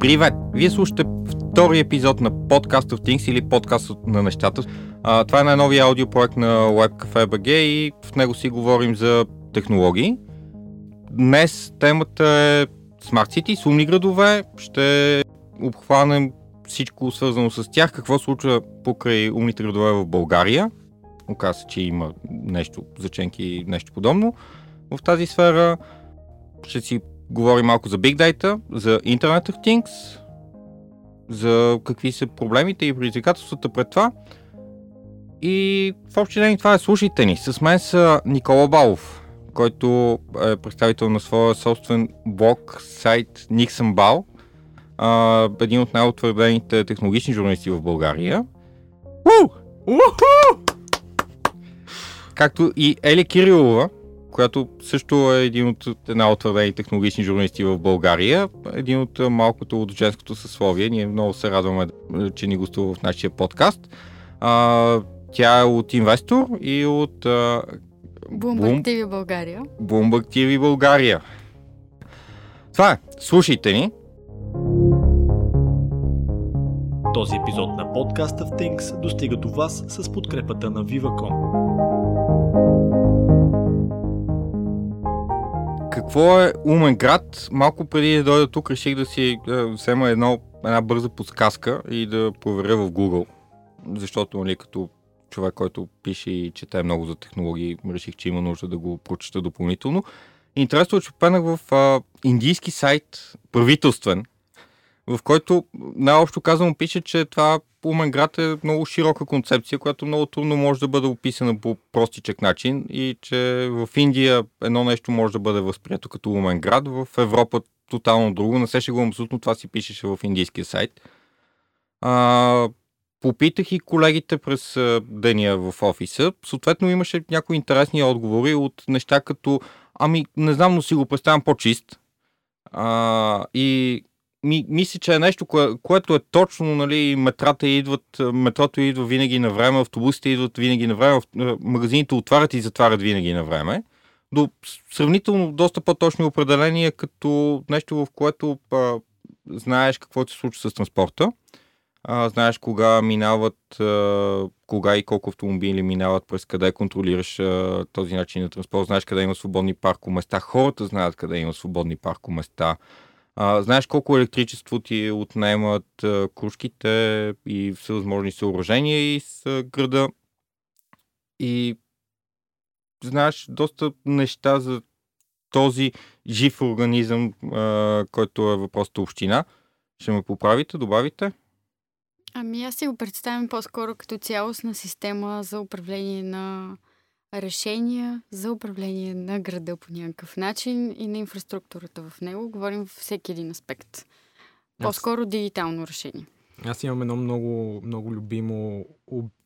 Привет! Вие слушате втори епизод на Podcast of Things или Подкаст на нещата. А, това е най-новия аудиопроект на WebCafe.bg и в него си говорим за технологии. Днес темата е Smart City, с умни градове. Ще обхванем всичко свързано с тях, какво случва покрай умните градове в България. Оказва се, че има нещо, заченки и нещо подобно. В тази сфера ще си говорим малко за Big Data, за Internet of Things, за какви са проблемите и предизвикателствата пред това. И в общи ден това е слушайте ни. С мен са Никола Балов, който е представител на своя собствен блог, сайт Nixon Bal, един от най-утвърдените технологични журналисти в България. Уу! Както и Ели Кирилова, която също е един от една от твърдени технологични журналисти в България, един от малкото от женското съсловие. Ние много се радваме, че ни гостува в нашия подкаст. А, тя е от инвестор и от Bloomberg TV България. Bloomberg TV България. Това е. Слушайте ни. Този епизод на подкаста в Things достига до вас с подкрепата на Viva.com. Какво е умен град? Малко преди да дойда тук реших да си да взема едно, една бърза подсказка и да проверя в Google. Защото, нали, като човек, който пише и чете много за технологии, реших, че има нужда да го прочета допълнително. Интересно е, че попаднах в а, индийски сайт, правителствен, в който най-общо казано пише, че това умен град е много широка концепция, която много трудно може да бъде описана по простичък начин и че в Индия едно нещо може да бъде възприето като умен град, в Европа тотално друго. Не се шегувам абсолютно, това си пишеше в индийския сайт. А, попитах и колегите през деня в офиса. Съответно имаше някои интересни отговори от неща като ами не знам, но си го представям по-чист. А, и ми, мисля, че е нещо, кое, което е точно, нали, метрата идват, метрото идва винаги на време, автобусите идват винаги на време, магазините отварят и затварят винаги на време. До сравнително доста по-точни определения, като нещо, в което а, знаеш какво се случва с транспорта, а, знаеш кога минават, а, кога и колко автомобили минават, през къде контролираш а, този начин на транспорт, знаеш къде има свободни паркоместа, хората знаят къде има свободни паркоместа, а, знаеш колко електричество ти отнемат а, кружките и всевъзможни съоръжения и с града. И знаеш доста неща за този жив организъм, а, който е въпросът община. Ще ме поправите, добавите? Ами аз си го представям по-скоро като цялостна система за управление на решения за управление на града по някакъв начин и на инфраструктурата в него. Говорим в всеки един аспект. По-скоро аз... дигитално решение. Аз имам едно много, много любимо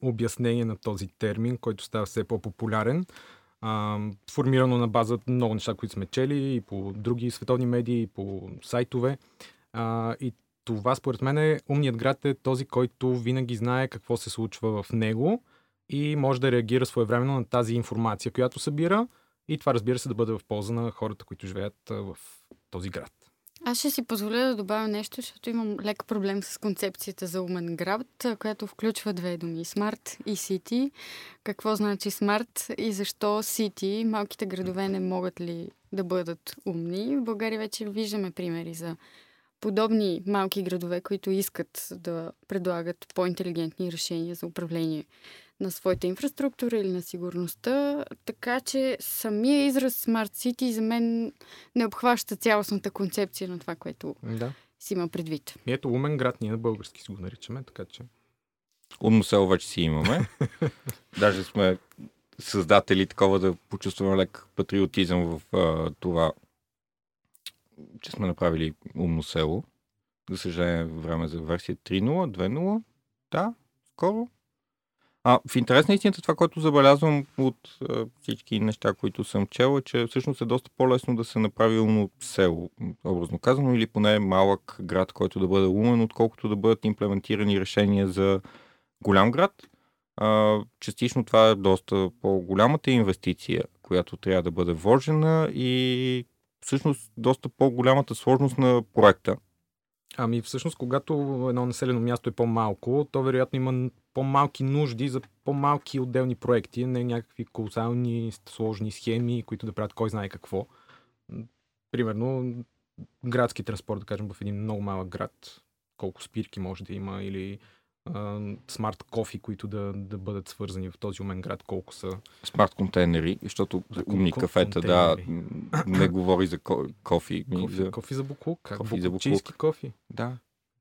обяснение на този термин, който става все по-популярен. А, формирано на база много неща, които сме чели и по други световни медии, и по сайтове. А, и това, според мен, е умният град е този, който винаги знае какво се случва в него и може да реагира своевременно на тази информация, която събира и това разбира се да бъде в полза на хората, които живеят в този град. Аз ще си позволя да добавя нещо, защото имам лек проблем с концепцията за умен град, която включва две думи. Смарт и City. Какво значи смарт и защо City? Малките градове не могат ли да бъдат умни? В България вече виждаме примери за подобни малки градове, които искат да предлагат по-интелигентни решения за управление на своята инфраструктура или на сигурността. Така че самия израз Smart City за мен не обхваща цялостната концепция на това, което да. си има предвид. И ето умен град, ние на български си го наричаме, така че... Умно село вече си имаме. Даже сме създатели такова да почувстваме лек патриотизъм в а, това, че сме направили умно село. За съжаление, време за версия 3.0, 2.0. Да, скоро. А, в интерес на истината, това, което забелязвам от а, всички неща, които съм чел, е, че всъщност е доста по-лесно да се направи умно село, образно казано, или поне малък град, който да бъде умен, отколкото да бъдат имплементирани решения за голям град. А, частично това е доста по-голямата инвестиция, която трябва да бъде вложена и всъщност доста по-голямата сложност на проекта. Ами всъщност, когато едно населено място е по-малко, то вероятно има по-малки нужди за по-малки отделни проекти, не някакви колосални, сложни схеми, които да правят кой знае какво. Примерно, градски транспорт, да кажем, в един много малък град, колко спирки може да има, или смарт кофи, които да, да бъдат свързани в този умен град, колко са. Смарт контейнери, защото за умни кафета, да, не говори за ко- кофи. Кофи за... кофи за буклук. Кофи за буклук. кофи. Да.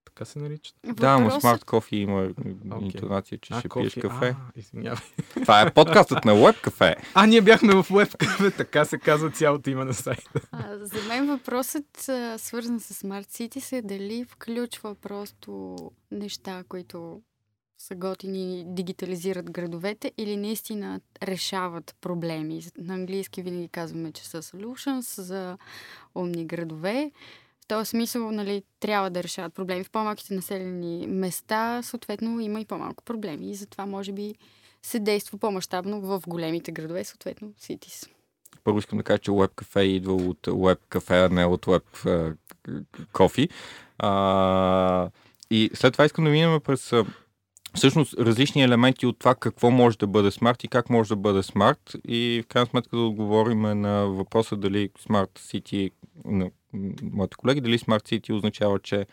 Така се наричат. Да, но смарт кофи има okay. интонация, че а, ще кофи. пиеш кафе. А, извинявай. Това е подкастът на Web Кафе. А, ние бяхме в Web Кафе, така се казва цялото име на сайта. А, за мен въпросът, свързан с Smart City, е дали включва просто неща, които са готини дигитализират градовете или наистина решават проблеми. На английски винаги казваме, че са solutions за умни градове. Този смисъл, нали, трябва да решават проблеми. В по-малките населени места, съответно, има и по-малко проблеми. И затова, може би, се действа по-масштабно в големите градове, съответно, cities. Първо искам да кажа, че Web Cafe идва от Web Cafe, а не от Web Coffee. И след това искам да минем през всъщност различни елементи от това какво може да бъде смарт и как може да бъде смарт и в крайна сметка да отговорим на въпроса дали City, на моите колеги, дали Smart City означава, че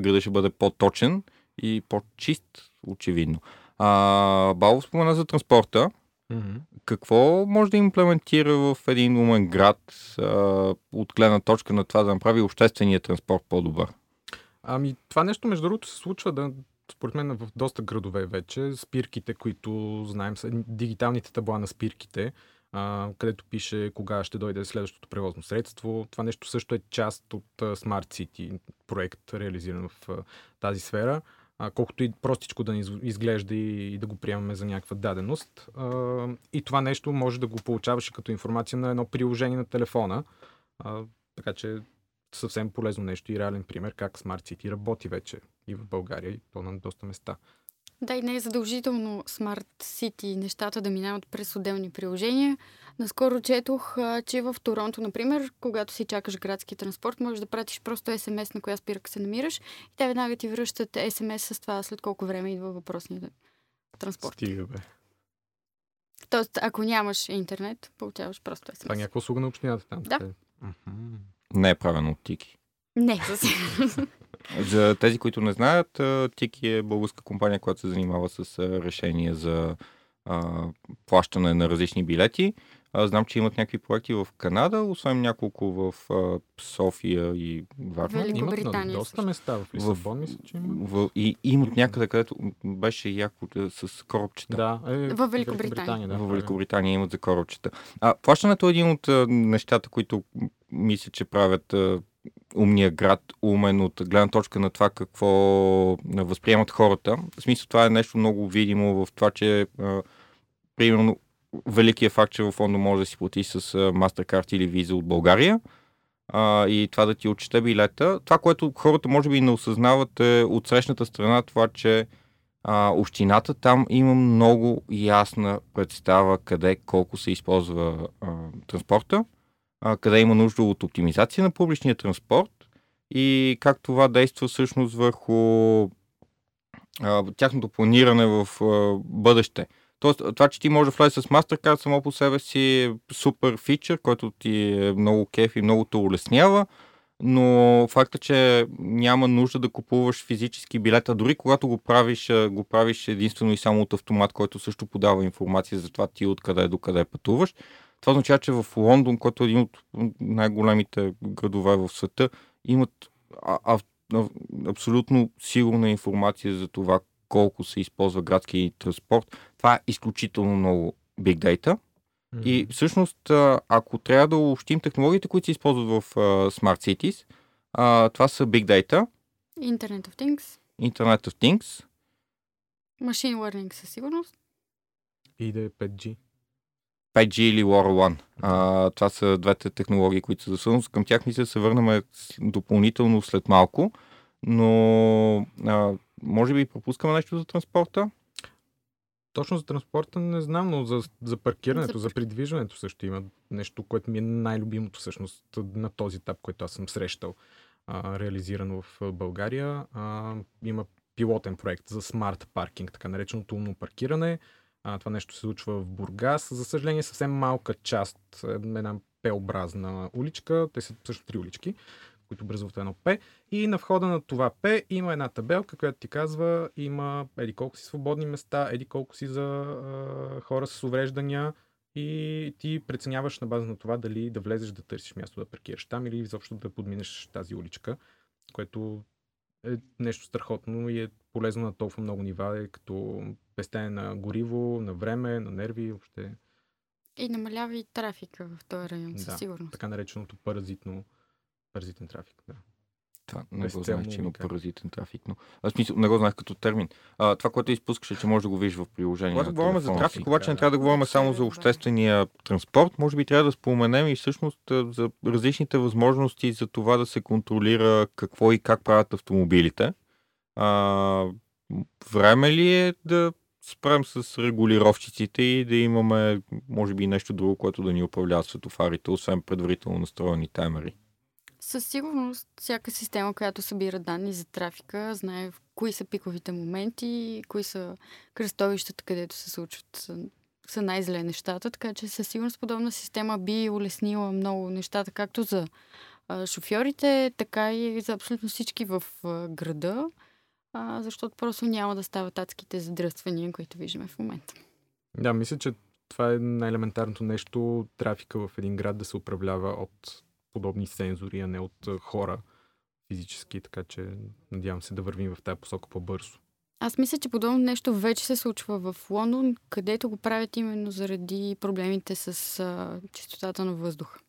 града ще бъде по-точен и по-чист, очевидно. А, Бао спомена за транспорта. Mm-hmm. Какво може да имплементира в един умен град а, от гледна точка на това да направи обществения транспорт по-добър? Ами, това нещо, между другото, се случва да, според мен в доста градове вече. Спирките, които знаем, са дигиталните табла на спирките, където пише кога ще дойде следващото превозно средство. Това нещо също е част от а, Smart City проект, реализиран в тази сфера. Колкото и простичко да ни изглежда и, да го приемаме за някаква даденост. И това нещо може да го получаваш като информация на едно приложение на телефона. Така че съвсем полезно нещо и реален пример как Smart City работи вече и в България, и то на доста места. Да, и не е задължително Smart City нещата да минават през отделни приложения. Наскоро четох, че в Торонто, например, когато си чакаш градски транспорт, можеш да пратиш просто СМС на коя спирка се намираш и те веднага ти връщат СМС с това след колко време идва въпросния транспорт. Стига, бе. Тоест, ако нямаш интернет, получаваш просто СМС. Това е някаква услуга на общината там. Да. Не е правено от Тики. Не, със. За тези, които не знаят, Тики е българска компания, която се занимава с решения за а, плащане на различни билети. А, знам, че имат някакви проекти в Канада, освен няколко в а, София и Варна. Имат на доста места в Лисабон, мисля, че има. В, и имат някъде, където беше яко с коробчета. Да, е, в Великобритания. Да, в Великобритания имат за коробчета. А, плащането е един от а, нещата, които мисля, че правят а, умния град умен от гледна точка на това какво възприемат хората. В смисъл това е нещо много видимо в това, че а, примерно великият факт, че в фонда може да си плати с MasterCard или Visa от България а, и това да ти отчете билета. Това, което хората може би не осъзнават е от срещната страна това, че а, общината там има много ясна представа къде колко се използва а, транспорта а, къде има нужда от оптимизация на публичния транспорт и как това действа всъщност върху а, тяхното планиране в а, бъдеще. Тоест, това, че ти може да влезеш с MasterCard само по себе си е супер фичър, който ти е много кеф и много те улеснява, но факта, че няма нужда да купуваш физически билета, дори когато го правиш, го правиш единствено и само от автомат, който също подава информация за това ти откъде до къде пътуваш, това означава, че в Лондон, който е един от най-големите градове в света, имат а, а, а, абсолютно сигурна информация за това колко се използва градски транспорт. Това е изключително много big data. Mm-hmm. И всъщност, ако трябва да общим технологиите, които се използват в uh, Smart Cities, uh, това са Big Data. Internet of Things. Internet of Things. Machine Learning със сигурност. И да е 5G. 5G или LoRaWAN. А, това са двете технологии, които са за свързаност. Към тях мисля се върнем допълнително след малко, но а, може би пропускаме нещо за транспорта? Точно за транспорта не знам, но за, за паркирането, за... за придвижването също има нещо, което ми е най-любимото всъщност на този етап, който аз съм срещал. а, реализирано в България. А, има пилотен проект за смарт паркинг, така нареченото умно паркиране. А, това нещо се случва в Бургас. За съжаление, съвсем малка част, една П-образна уличка. Те са също три улички, които образуват едно П. И на входа на това П има една табелка, която ти казва, има еди колко си свободни места, еди колко си за а, хора с увреждания и ти преценяваш на база на това дали да влезеш да търсиш място да паркираш там или изобщо да подминеш тази уличка, което е нещо страхотно и е полезно на толкова много нива, е като пестене на гориво, на време, на нерви, въобще. И намалява и трафика в този район, със Да, сигурност. Така нареченото паразитно, паразитен трафик. Да. Това не го знаех, че има паразитен трафик, но аз смисъл, не го знаех като термин. А, това, което изпускаш е, че може да го видиш в приложение. Когато говорим за трафик, обаче не трябва да говорим само за обществения транспорт. Може би трябва да споменем и всъщност за различните възможности за това да се контролира какво и как правят автомобилите. А, време ли е да спрем с регулировчиците и да имаме, може би, нещо друго, което да ни управлява светофарите, освен предварително настроени таймери? Със сигурност, всяка система, която събира данни за трафика, знае в кои са пиковите моменти, кои са кръстовищата, където се случват са, най-зле нещата, така че със сигурност подобна система би улеснила много нещата, както за шофьорите, така и за абсолютно всички в града, а, защото просто няма да стават адските задръствания, които виждаме в момента. да, мисля, че това е най-елементарното нещо, трафика в един град да се управлява от подобни сензори, а не от хора физически, така че надявам се да вървим в тази посока по-бързо. Аз мисля, че подобно нещо вече се случва в Лондон, където го правят именно заради проблемите с а, чистотата на въздуха.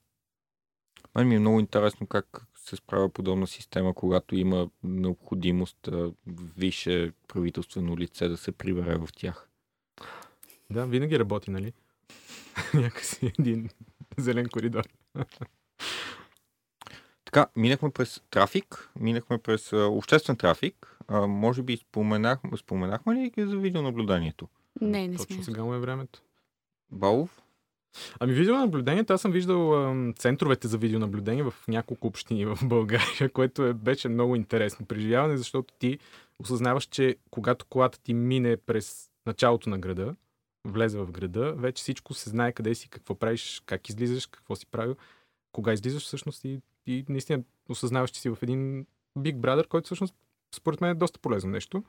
Мен ми е много интересно как се справя подобна система, когато има необходимост а, висше правителствено лице да се прибере в тях. Да, винаги работи, нали? Някакси един зелен коридор. Така, минахме през трафик, минахме през а, обществен трафик. А, може би споменахме, споменахме ли за видеонаблюдението? Не, не Точно сме. сега му е времето. Балов? Ами видеонаблюдението, аз съм виждал ам, центровете за видеонаблюдение в няколко общини в България, което е, беше много интересно преживяване, защото ти осъзнаваш, че когато колата ти мине през началото на града, влезе в града, вече всичко се знае къде си, какво правиш, как излизаш, какво си правил, кога излизаш всъщност и, и наистина осъзнаваш, че си в един Big Brother, който всъщност според мен е доста полезно нещо.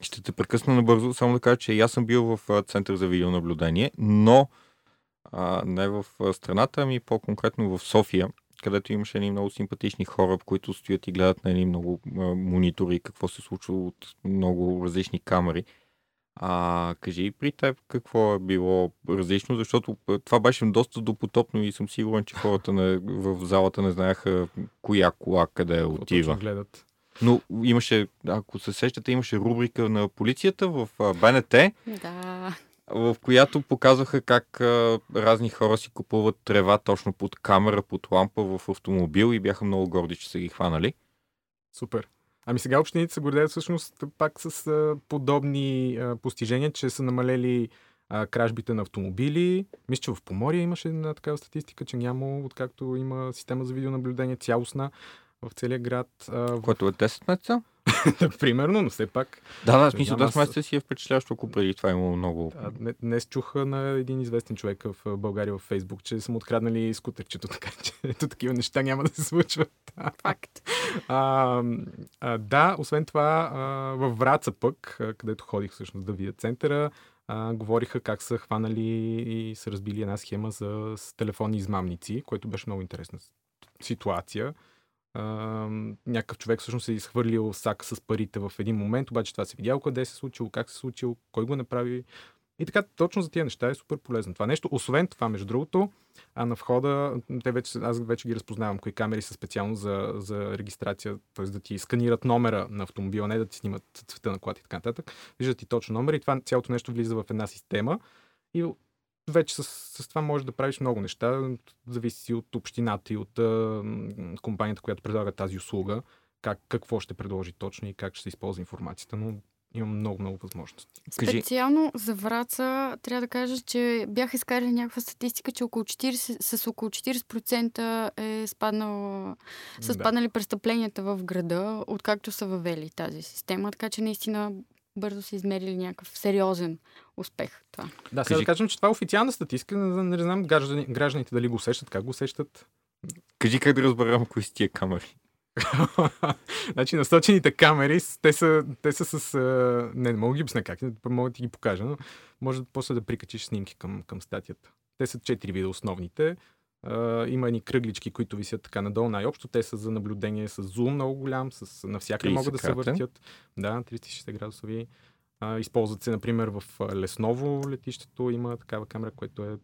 Ще те прекъсна набързо, само да кажа, че аз съм бил в а, център за видеонаблюдение, но а, не в а, страната, ами по-конкретно в София, където имаше едни много симпатични хора, които стоят и гледат на едни много а, монитори, какво се случва от много различни камери. А, кажи и при теб какво е било различно, защото това беше доста допотопно и съм сигурен, че хората не, в залата не знаеха коя кола къде отива. гледат. Но имаше, ако се сещате, имаше рубрика на полицията в БНТ, Да. В която показваха как а, разни хора си купуват трева точно под камера, под лампа в автомобил и бяха много горди, че са ги хванали. Супер. Ами сега общините се гордеят всъщност пак с а, подобни а, постижения, че са намалели а, кражбите на автомобили. Мисля, че в Поморие имаше една такава статистика, че няма, откакто има система за видеонаблюдение цялостна в целия град. А, в... Което е 10 месеца? Примерно, но все пак. Да, да, смисъл знам, 10 аз- месеца си е впечатлящо, ако преди това е имало много. А, дне- днес чух на един известен човек в България в Фейсбук, че са му откраднали скутерчето, така че ето такива неща няма да се случват. Факт. А, а, да, освен това, а, във Враца пък, където ходих всъщност да видя центъра, а, говориха как са хванали и са разбили една схема за с телефонни измамници, което беше много интересна ситуация. А, някакъв човек всъщност е изхвърлил сак с парите в един момент, обаче това се видяло къде се е случило, как се е случило, кой го направи. И така, точно за тия неща е супер полезно това нещо. Освен това, между другото, а на входа, те вече, аз вече ги разпознавам, кои камери са специално за, за регистрация, т.е. да ти сканират номера на автомобила, не да ти снимат цвета на колата и така нататък. Виждат ти точно номер и това цялото нещо влиза в една система и вече с, с това можеш да правиш много неща. Зависи от общината и от а, компанията, която предлага тази услуга, как, какво ще предложи точно и как ще се използва информацията. Но има много, много възможности. Специално за Враца трябва да кажа, че бяха изкарали някаква статистика, че около 40, с около 40% е спаднал, са Да. спаднали престъпленията в града, откакто са въвели тази система. Така че наистина бързо са измерили някакъв сериозен успех. Това. Да, сега Кажи- да кажем, че това е официална статистика, не, не знам граждани, гражданите дали го усещат, как го усещат. Кажи как да разберем кои са тия камери. значи насочените камери, те са, те са с... а, Не, не мога да ги обясня как, мога да ти ги покажа, но може после да прикачиш снимки към, към статията. Те са четири вида основните. Има едни кръглички, които висят така надолу най-общо. Те са за наблюдение с зум много голям, с навсякъде могат да се 30-кратен. въртят. Да, 360 градусови. А, използват се, например, в Лесново летището има такава камера, което е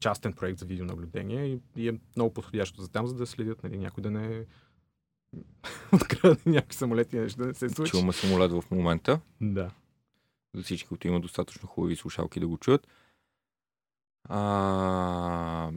частен проект за видеонаблюдение и, и е много подходящо за там, за да следят нали, някой да не открадне някакви самолети и нещо да не се случи. Чуваме самолет в момента. Да. за всички, които имат достатъчно хубави слушалки да го чуят. А,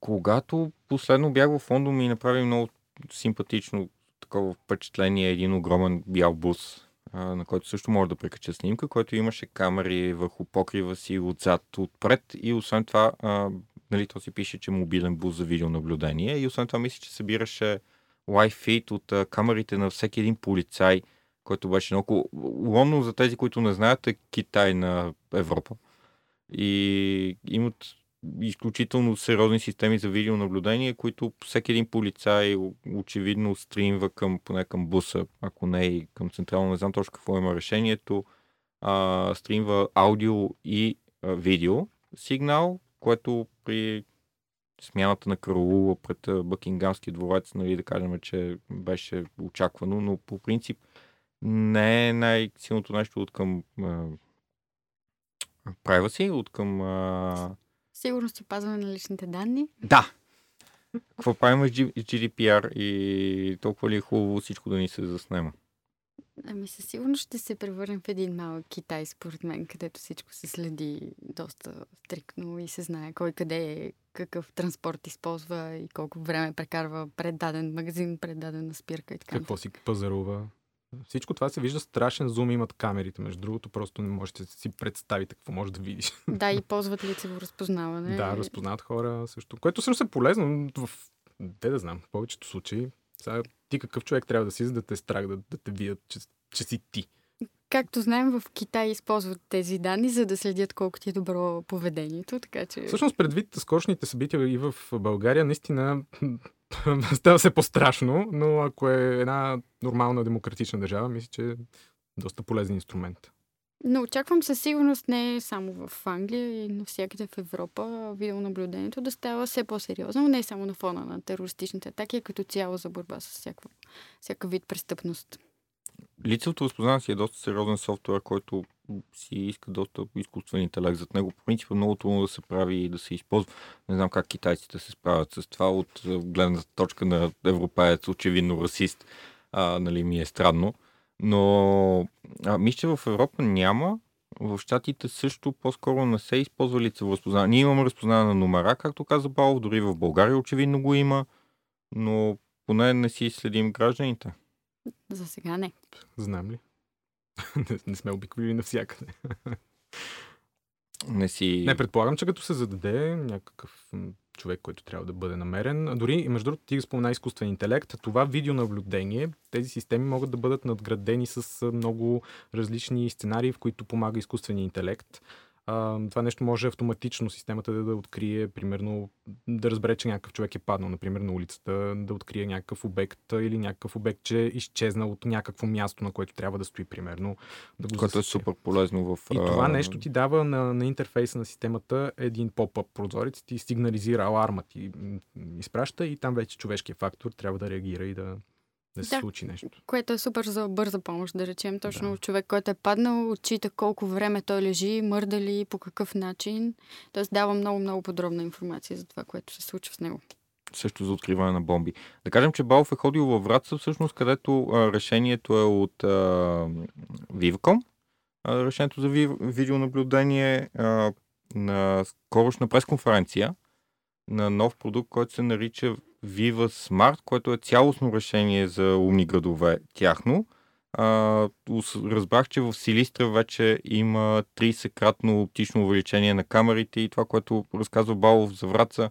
когато последно бях в Лондон ми направи много симпатично такова впечатление един огромен бял бус, а, на който също може да прекача снимка, който имаше камери върху покрива си отзад, отпред и освен това, а, нали, то си пише, че е мобилен бус за видеонаблюдение и освен това мисля, че събираше live feed от а, камерите на всеки един полицай, който беше много... Лондон, за тези, които не знаят, е Китай на Европа. И имат изключително сериозни системи за видеонаблюдение, които всеки един полицай очевидно стримва към, поне към буса, ако не и към централно, не знам точно какво има решението, а, стримва аудио и а, видео сигнал, което при смяната на Караулова пред а, Бъкингамския дворец, нали, да кажем, че беше очаквано, но по принцип не е най-силното нещо от към а, privacy, от към... А... Сигурност и пазване на личните данни. Да! Какво правим с GDPR и толкова ли е хубаво всичко да ни се заснема? Ами със сигурност ще се превърнем в един малък Китай, според мен, където всичко се следи доста стрикно и се знае кой къде е, какъв транспорт използва и колко време прекарва пред даден магазин, пред дадена спирка и така. Какво си пазарува. Всичко това се вижда страшен зум имат камерите. Между другото, просто не можете да си представите какво може да видиш. Да, и ползват лицево разпознаване. Да, разпознават хора също. Което всъщност е полезно в... Те да знам, в повечето случаи. Сега, ти какъв човек трябва да си, за да те е страх да, да те видят, че, че си ти. Както знаем, в Китай използват тези данни, за да следят колко ти е добро поведението, така че... Всъщност, предвид скорошните събития и в България, наистина става се по-страшно, но ако е една нормална демократична държава, мисля, че е доста полезен инструмент. Но очаквам със сигурност не само в Англия и навсякъде в Европа видеонаблюдението да става все по-сериозно, не само на фона на терористичните атаки, а като цяло за борба с всякаква, всяка вид престъпност. Лицевото разпознаване си е доста сериозен софтуер, който си иска доста изкуствен интелект зад него. По принцип е много трудно да се прави и да се използва. Не знам как китайците се справят с това от е, гледна точка на европеец, очевидно расист. А, нали, ми е странно. Но а, мисля, че в Европа няма. В Штатите също по-скоро не се използва лицево разпознаване. Ние имаме разпознаване на номера, както каза Балов, дори в България очевидно го има, но поне не си следим гражданите. За сега не. Знам ли? не, не сме обиквали навсякъде. Не си... Не, предполагам, че като се зададе някакъв човек, който трябва да бъде намерен, а дори, и между другото, ти го спомена изкуствен интелект, това видеонаблюдение, тези системи могат да бъдат надградени с много различни сценарии, в които помага изкуствения интелект. А, това нещо може автоматично системата да, да открие, примерно, да разбере, че някакъв човек е паднал, например, на улицата, да открие някакъв обект или някакъв обект, че е изчезнал от някакво място, на което трябва да стои, примерно. Да го което е супер полезно в... И това нещо ти дава на, на интерфейса на системата един поп-ъп прозорец, ти сигнализира аларма, ти изпраща и там вече човешкият фактор трябва да реагира и да, да се Да. случи нещо. Което е супер за бърза помощ, да речем. Точно Да. човек, който е паднал, отчита колко време той лежи, мърда ли, по какъв начин. Тоест дава много-много подробна информация за това, което се случва с него. също за откриване на бомби. Да кажем, че Балов е ходил във Враца, всъщност, където а, решението е от а. А, решението за ви, видеонаблюдение а, на скорошна пресконференция на нов продукт, който се нарича Viva Smart, което е цялостно решение за умни градове тяхно. А, разбрах, че в Силистра вече има 30-кратно оптично увеличение на камерите и това, което разказва Балов за Враца.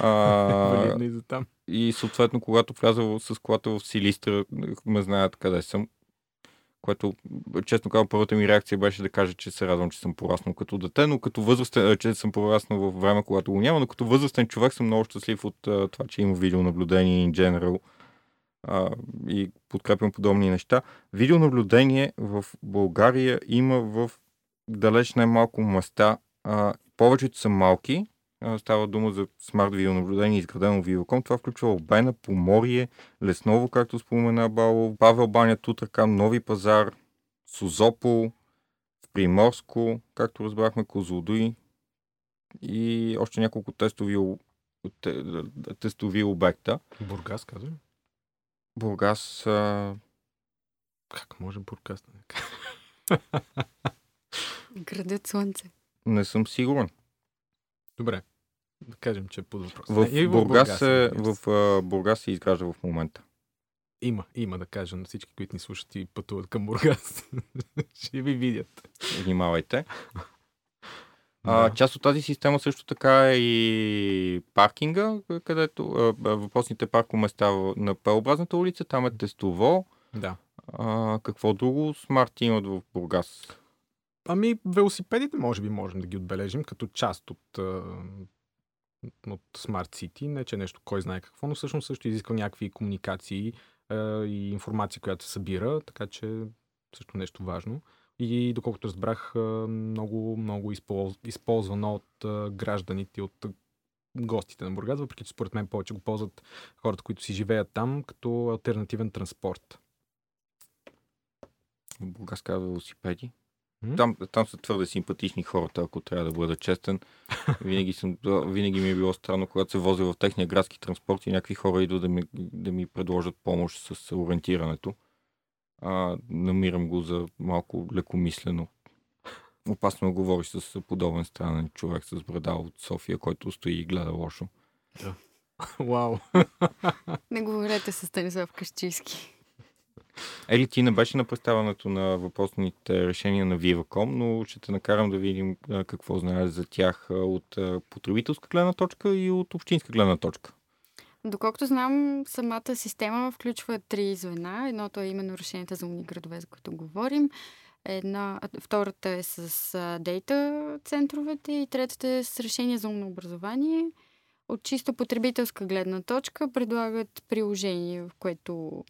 А, и за там. и съответно, когато вляза с колата в Силистра, ме знаят къде съм. Което, честно казвам, първата ми реакция беше да кажа, че се радвам, че съм пораснал като дете, но като възрастен, че съм пораснал в време, когато го няма, но като възрастен човек съм много щастлив от това, че има видеонаблюдение in general а, и подкрепям подобни неща. Видеонаблюдение в България има в далеч най-малко места. А, повечето са малки. Става дума за смарт видеонаблюдение, изградено в Viva.com. Това включва Албена, Поморие, Лесново, както спомена Бало, Павел Баня, Тутракан, Нови пазар, Созопол, в Приморско, както разбрахме, Козлодуй и още няколко тестови, тестови обекта. Бургас, казвам. Бургас, а, Как може Бургас? Градът слънце. не съм сигурен. Добре. Да кажем, че е под въпрос. В, Не, и Бургас, е, разбира се. в а, Бургас се изгражда в момента. Има, има да кажа на всички, които ни слушат и пътуват към Бургас. Ще ви видят. Внимавайте. А, Да. част от тази система също така е и паркинга, където а, въпросните паркоместа в- на П-образната улица, там е тестово. Да. А, какво друго смарти имат в Бургас? Ами, велосипедите може би можем да ги отбележим като част от, а, от Smart City. Не, че е нещо кой знае какво, но всъщност също изисква някакви комуникации а, и информация, която се събира, така че също нещо важно. И доколкото разбрах, много, много използ, използвано от гражданите от гостите на Бургас, въпреки че според мен повече го ползват хората, които си живеят там, като альтернативен транспорт. В Бургас казва велосипеди. Там, там са твърде симпатични хората, ако трябва да бъда честен. Винаги, съм, винаги ми е било странно, когато се возя в техния градски транспорт и някакви хора идват да ми, да ми предложат помощ с ориентирането. А, намирам го за малко лекомислено. Опасно е да говориш с подобен странен човек с брада от София, който стои и гледа лошо. Вау! Не говорете с Станислав Кащийски. Ели ти не беше на представянето на въпросните решения на Viva.com, но ще те накарам да видим какво знаеш за тях от потребителска гледна точка и от общинска гледна точка. Доколкото знам, самата система включва три звена. Едното е именно решенията за умни градове, за които говорим. Една, втората е с дейта центровете и третата е с решение за умно образование. От чисто потребителска гледна точка предлагат приложение, в което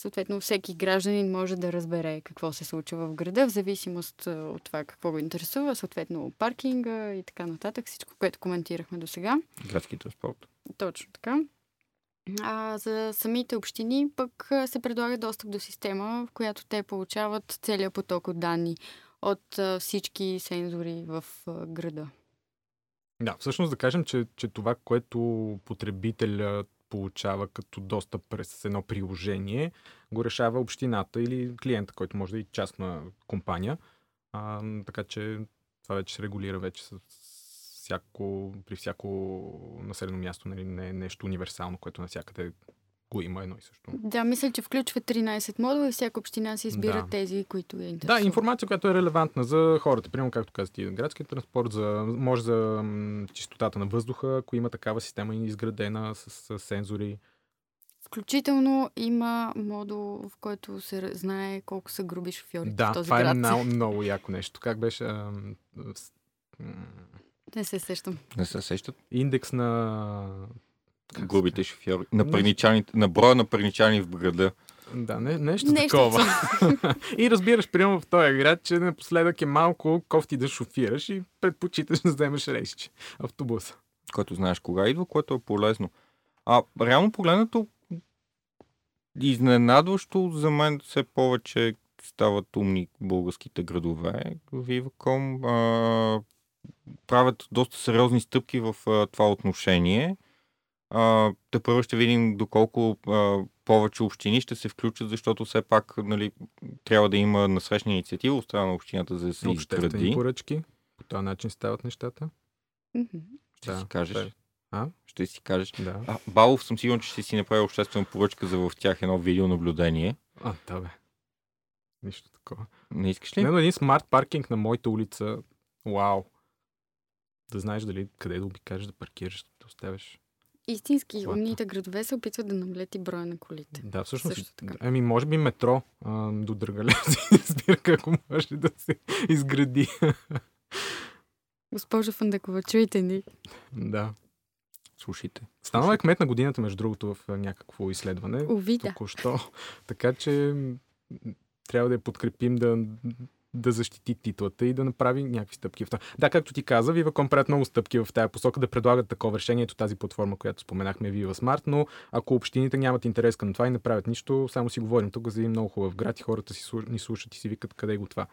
съответно всеки гражданин може да разбере какво се случва в града, в зависимост от това какво го интересува, съответно паркинга и така нататък, всичко, което коментирахме до сега. Градски транспорт. Точно така. А за самите общини пък се предлага достъп до система, в която те получават целият поток от данни от всички сензори в града. Да, всъщност да кажем, че, че това, което потребителя получава като достъп през едно приложение, го решава общината или клиента, който може да е и частна компания. А, така че това вече се регулира вече с всяко, при всяко населено място, нали, не е нещо универсално, което навсякъде го има едно и също. Да, мисля, че включва 13 модула и всяка община си избира Да. тези, които я Да, интересуват. информация, която е релевантна за хората. Примерно, както казах ти, градския транспорт, за, може за м, чистотата на въздуха, ако има такава система изградена с, с сензори. Включително има модул, в който се знае колко са груби шофьорите в Да, този това град. е много, много яко нещо. Как беше ам, с- м, Не се сещам. Не се сещат индекс на... как се грубите шофьори. На, парничаните, на броя на парничани в града. Да, не, нещо, Нещо такова. и разбираш, примерно в този град, че напоследък е малко кофти да шофираш и предпочиташ да вземеш рейсче. Автобуса. който знаеш кога идва, което е полезно. А реално погледнато, изненадващо за мен все повече стават умни българските градове. Viva.com а, правят доста сериозни стъпки в а, това отношение. Те първо ще видим доколко а, повече общини ще се включат, защото все пак нали, трябва да има насрещна инициатива от страна на общината за да се изгради. поръчки. По този начин стават нещата. Ще Да, си кажеш. да. А? Ще си кажеш. Да. А, Балов съм сигурен, че ще си направи обществена поръчка за в тях едно видеонаблюдение. А, да бе. Нищо такова. Не искаш ли? Не, но един смарт паркинг на моята улица. Вау. Да знаеш дали къде да обикажеш да паркираш, да оставяш. Истински Колата. умните градове се опитват да намалят и броя на колите. Да, всъщност. Също така. Ами, може би метро а, до Драгалевци. Спира kako може да се изгради. Госпожо Фандакова, чуйте ни. да. Слушайте. Станала е кмет на годината, между другото, в някакво изследване. Ови, да. Току-що. така че трябва да я подкрепим да, да защити титлата и да направи някакви стъпки в това. Да, както ти каза, Viva.com правят много стъпки в тази посока да предлагат такова решение. Ето тази платформа, която споменахме, Viva Smart, но ако общините нямат интерес към това и не правят нищо, само си говорим тук за един много хубав град и хората си, ни слушат и си викат къде е го това.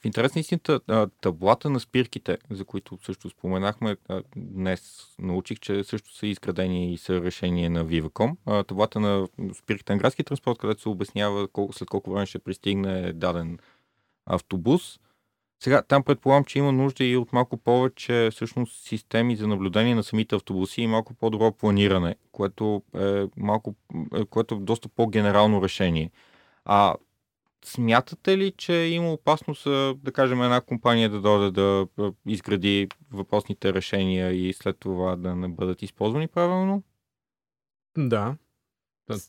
В интерес на истината, таблата на спирките, за които също споменахме, днес научих, че също са изградени и са решение на Viva.com. Таблата на спирките на градски транспорт, където се обяснява след колко време ще пристигне даден автобус. Сега, там предполагам, че има нужда и от малко повече всъщност системи за наблюдение на самите автобуси и малко по-добро планиране, което е, малко, е, което е доста по-генерално решение. А смятате ли, че има опасност, а, да кажем, една компания да дойде да а, изгради въпросните решения и след това да не бъдат използвани правилно? Да.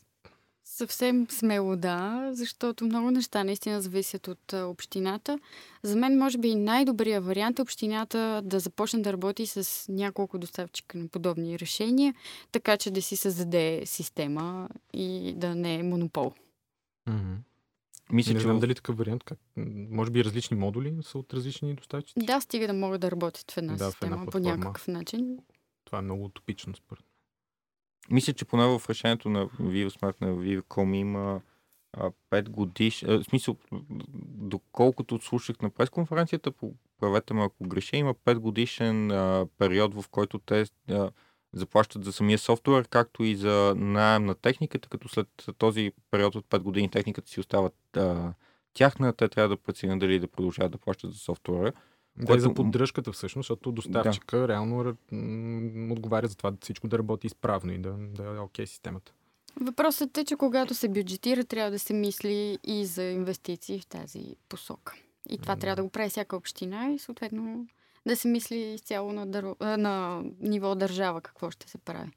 Съвсем смело да, защото много неща наистина зависят от общината. За мен, може би, най-добрият вариант е общината да започне да работи с няколко доставчика на подобни решения, така че да си създаде система и да не е монопол. Мгм. Мисля, Не че знам дали такъв вариант. Как... Може би различни модули са от различни доставчици. Да, стига да могат да работят в една Да, в една система по някакъв начин. Това е много утопично според. Мисля, че поне в решението на VivaSmart на Viva.com има а, 5 годиш... В смисъл, доколкото слушах на пресконференцията, правете ме ако греша, има 5 годишен а, период, в който те а, заплащат за самия софтуер, както и за найем на техниката, като след този период от 5 години техниката си остава тяхна, те трябва да преценят дали да продължават да плащат за софтуера. Да, и Което- за поддръжката всъщност, защото доставчика реално р- м, отговаря за това всичко да работи изправно и да, да е окей системата. Въпросът е, че когато се бюджетира, трябва да се мисли и за инвестиции в тази посока. И това Да. трябва да го прави всяка община и съответно да се мисли изцяло на, дър... на ниво държава какво ще се прави.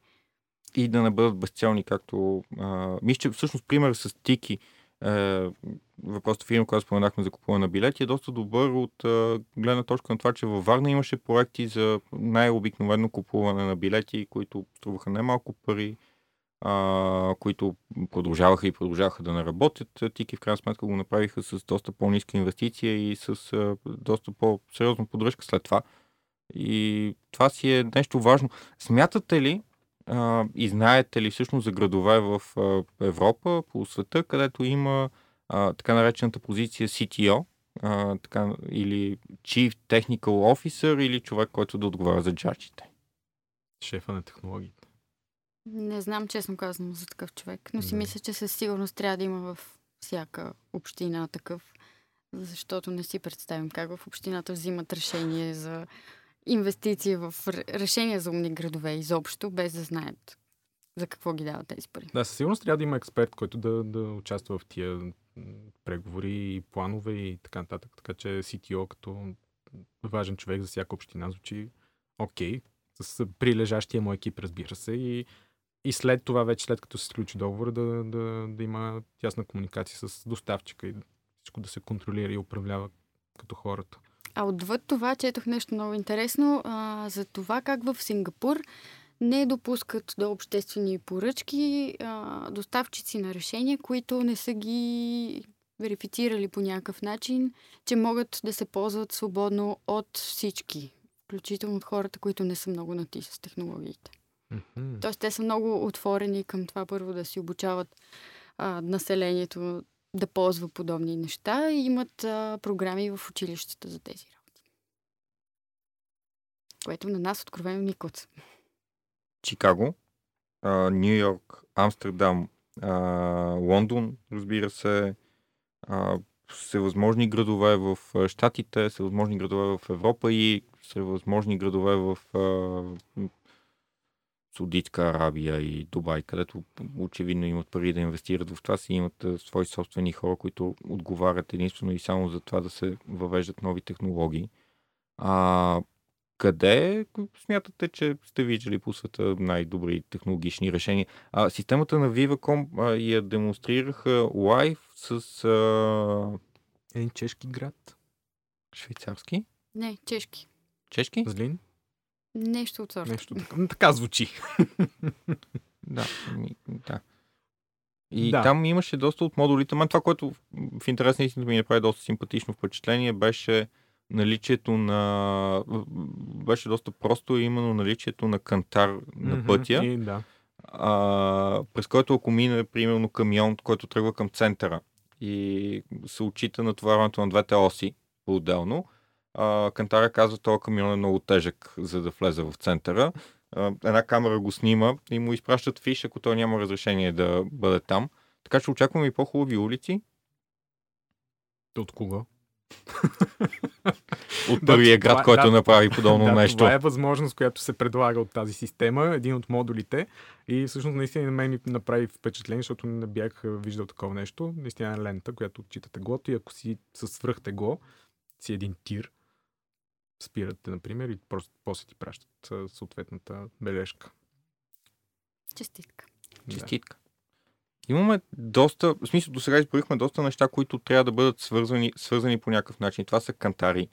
и да не бъдат безцелни, както... А, мисля, че всъщност пример с Тики, е, въпросната фирма, която споменахме за купуване на билети, е доста добър от а, гледна точка на това, че във Варна имаше проекти за най-обикновено купуване на билети, които струваха немалко пари, а, които продължаваха и продължаваха да не работят. Тики в крайна сметка го направиха с доста по-ниска инвестиция и с а, доста по-сериозна поддръжка след това. И това си е нещо важно. Смятате ли, а, и знаете ли всъщност за градове в а, Европа, по света, където има а, така наречената позиция CTO, а, така, или Chief Technical Officer, или човек, който да отговаря за джаджите? Шефа на технологиите. Не знам честно казано за такъв човек, но си Да. мисля, че със сигурност трябва да има в всяка община такъв, защото не си представим как в общината взимат решение за инвестиции в решения за умни градове изобщо, без да знаят за какво ги дават тези пари. Да, със сигурност трябва да има експерт, който да, да участва в тия преговори и планове и така нататък. Така че CTO като важен човек за всяка община звучи окей. С прилежащия му екип, разбира се. И, и след това, вече след като се сключи договор, да, да, да има тясна комуникация с доставчика и всичко да се контролира и управлява като хората. А отвъд това четох нещо много интересно а, за това как в Сингапур не допускат до обществени поръчки а, доставчици на решения, които не са ги верифицирали по някакъв начин, че могат да се ползват свободно от всички, включително от хората, които не са много нати с технологиите. Тоест, те са много отворени към това първо да си обучават а, населението да ползва подобни неща и имат а, програми в училищата за тези работи. Което на нас откровено ни куца. Чикаго, Нью Йорк, Амстердам, Лондон, разбира се, а, всевъзможни градове в Штатите, всевъзможни градове в Европа и всевъзможни градове в а, м, Саудитска Арабия и Дубай, където очевидно имат пари да инвестират в това си, имат свои собствени хора, които отговарят единствено и само за това да се въвеждат нови технологии. А, къде смятате, че сте виждали по света най-добри технологични решения? А, системата на Viva.com а, я демонстрираха лайв с а, Един чешки град. швейцарски, Не, чешки. чешки. Злин. Нещо от сорта. Нещо така. Така звучи. Да, ми, да. И Да. там имаше доста от модулите. Мен това, което в- интерес на истината ми направи доста симпатично впечатление, беше наличието на... Беше доста просто, именно наличието на кантар на пътя, И, да. а, през който ако мине, примерно, камион, който тръгва към центъра и се отчита натоварването на двете оси по-отделно, а, кантара казва, този камион е много тежък, за да влезе в центъра. А, една камера го снима и му изпращат фиш, ако той няма разрешение да бъде там. Така че очакваме и по-хубави улици. От кого? От първия това град, е- който да, направи подобно да, нещо. Това е възможност, която се предлага от тази система, един от модулите. И всъщност наистина на мен ми направи впечатление, защото не бях виждал такова нещо. Наистина е лента, която отчита теглото и ако си със свръх тегло, си един тир, спират те, например, и просто после ти пращат съответната бележка. Честитка. Да. Честитка. Имаме доста, в смисъл до сега изброихме доста неща, които трябва да бъдат свързани, свързани по някакъв начин. Това са кантари,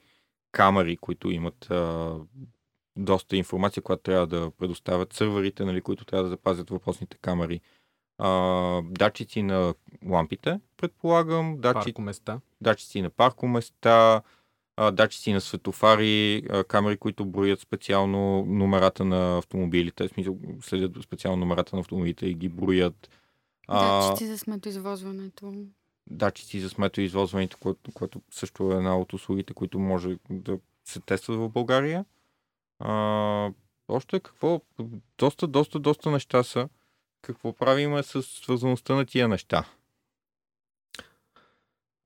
камери, които имат а, доста информация, която трябва да предоставят, сървърите, нали, които трябва да запазят въпросните камери, а, датчици на лампите, предполагам, датчици, Парко места. датчици на паркоместа, а, датчици на светофари, а, камери, които броят специално номерата на автомобилите, в смисъл следят специално номерата на автомобилите и ги броят. А, Датчици за сметоизвозването. датчици за сметоизвозването, което, което също е една от услугите, които може да се тестват в България. А, още какво? Доста, доста, доста неща са. Какво правиме с свързаността на тия неща?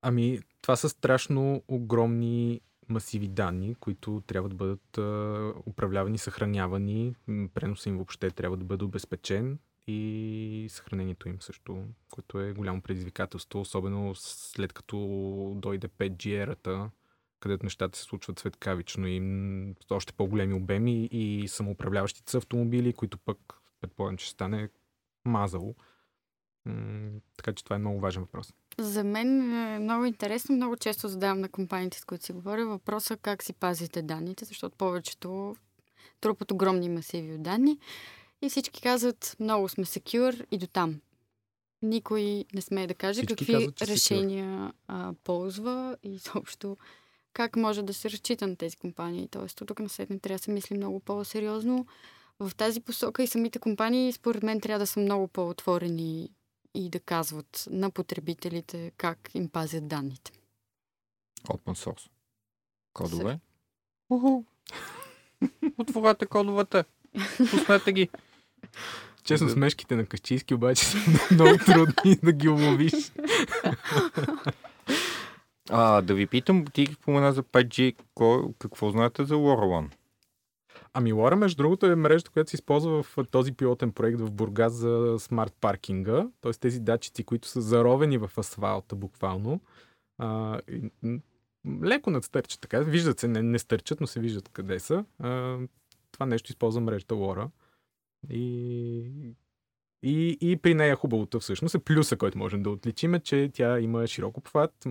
Ами, това са страшно огромни масиви данни, които трябва да бъдат управлявани, съхранявани. Преносът им въобще трябва да бъде обезпечен и съхранението им също, което е голямо предизвикателство, особено след като дойде 5G ерата, където нещата се случват светкавично и още по-големи обеми и самоуправляващите автомобили, които пък предполагам, че стане мазало. М, Така че това е много важен въпрос. За мен е много интересно. Много често задавам на компаниите, с които си говоря, въпроса как си пазите данните, защото повечето трупат огромни масиви от данни и всички казват много сме secure и до там. Никой не смее да каже Всички какви казват, решения а, ползва и съобщо как може да се разчита на тези компании. Тоест, тук на след трябва да се мисли много по-сериозно. В тази посока и самите компании, според мен, трябва да са много по-отворени и да казват на потребителите как им пазят данните. Open source. Кодове. Уху. Отворете кодовете. Пуснете ги. Честно, смешките на Качийски обаче са много трудни да ги уловиш. А, да ви питам, ти спомена за 5G, кой, какво знаете за LoRaWAN? Ами Лора, между другото, е мрежата, която се използва в този пилотен проект в Бургас за смарт паркинга. Т.е. тези датчици, които са заровени в асфалта буквално. А, и, леко надстърчат така. Виждат се, не, не стърчат, но се виждат къде са. А, това нещо използва мрежата Лора. И, и, и при нея хубавото всъщност е плюса, който можем да отличим, е, че тя има широк обхват.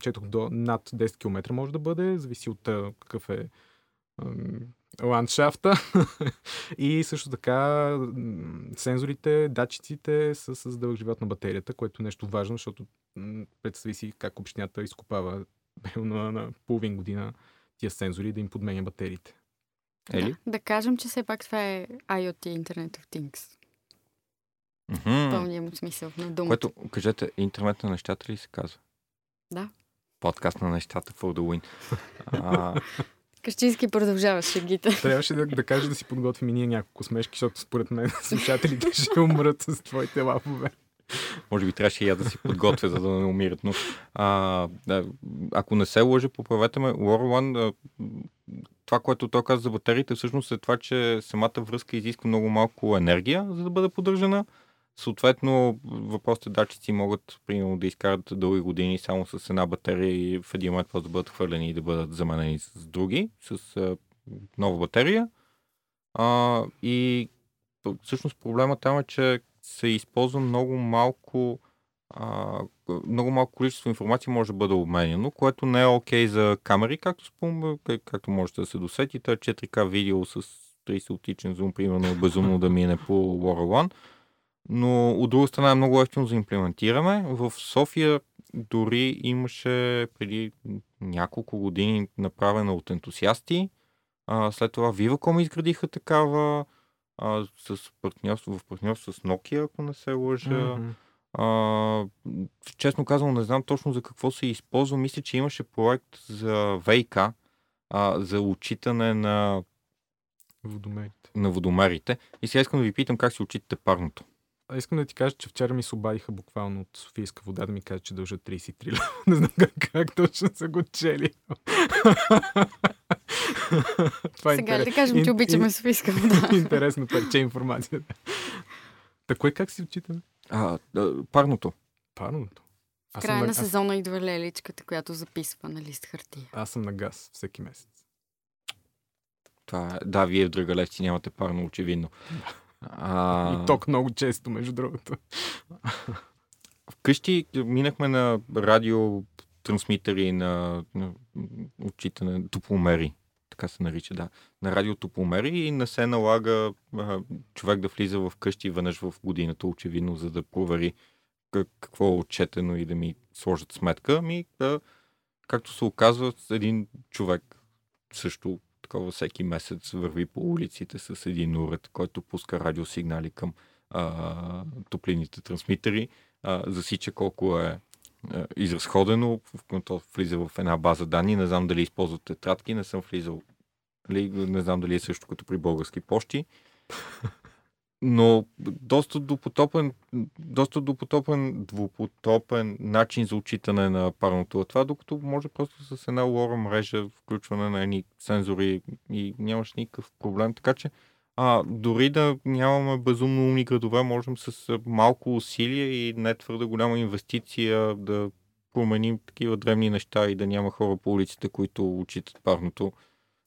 Четох до над 10 км може да бъде, зависи от какъв е ландшафта. и също така сензорите, датчиците са с дълъг живот на батерията, което е нещо важно, защото представи си как общината изкопава на, на половин година тия сензори да им подменя батериите. Ели? Да, да кажем, че все пак това е IoT, Internet of Things. Мгм. Пълният му смисъл на думата. Което, кажете, интернет на нещата ли се казва? Да. Подкаст на нещата for the win. А, Кащински продължава шегите. Трябваше да, да кажа да си подготвим и ние няколко смешки, защото според мен слушателите ще умрат с твоите лапове. Може би трябваше и аз да си подготвя, за да не умират. Но а, да, ако не се лъжа, поправете ме, Лорлан, това, което той каза за батериите, всъщност е това, че самата връзка изисква много малко енергия, за да бъде поддържана. Съответно, въпросите датчици могат, примерно, да изкарат дълги години само с една батерия и в един момент да бъдат хвърлени и да бъдат заменени с други, с а, нова батерия. А, и всъщност проблема там е, че се използва много малко а, много малко количество информация може да бъде обменено, което не е окей okay за камери, както, спом... както можете да се досетите. 4К видео с 30 оптичен зум, примерно, безумно да мине по LoRaWAN. Но от друга страна е много ефтино за имплементиране. В София дори имаше преди няколко години направена от ентусиасти. А, след това Viva.com изградиха такава а, с партньорство, в партньорство с Nokia, ако не се лъжа. Mm-hmm. А, честно казвам, не знам точно за какво се използва. Мисля, че имаше проект за ВК, а, за отчитане на водомерите. на водомерите. И сега искам да ви питам как си отчитате парното. А искам да ти кажа, че вчера ми се обадиха буквално от Софийска вода да ми кажат, че дължат 33 лева. Не знам как, как точно са го чели. Това е Сега интерес... ли да кажем, че обичаме Софийска вода? Интересно парче информацията. Та как си отчитаме? А, парното. Парното? В края на, на сезона аз... идва леличката, която записва на лист хартия. Аз съм на газ всеки месец. Това е... Да, вие в Драгалевци нямате парно, очевидно. А... И ток много често, между другото. Вкъщи минахме на радио трансмитери на, на отчитане, топломери, така се нарича, да, на радио топломери и не се налага а, човек да влиза в къщи веднъж в годината, очевидно, за да провери как, какво е отчетено и да ми сложат сметка. Ми, да, както се оказва, един човек също такова всеки месец върви по улиците с един уред, който пуска радиосигнали към а, топлините трансмитери, а, засича колко е а, изразходено, в то влиза в една база данни. Не знам дали използват тетрадки, не съм влизал. Ли, не знам дали е също като при български почти но доста допотопен, доста допотопен, двупотопен начин за отчитане на парното това, докато може просто с една лора мрежа, включване на едни сензори и нямаш никакъв проблем. Така че а, дори да нямаме безумно умни градове, можем с малко усилие и не твърде голяма инвестиция да променим такива древни неща и да няма хора по улиците, които отчитат парното,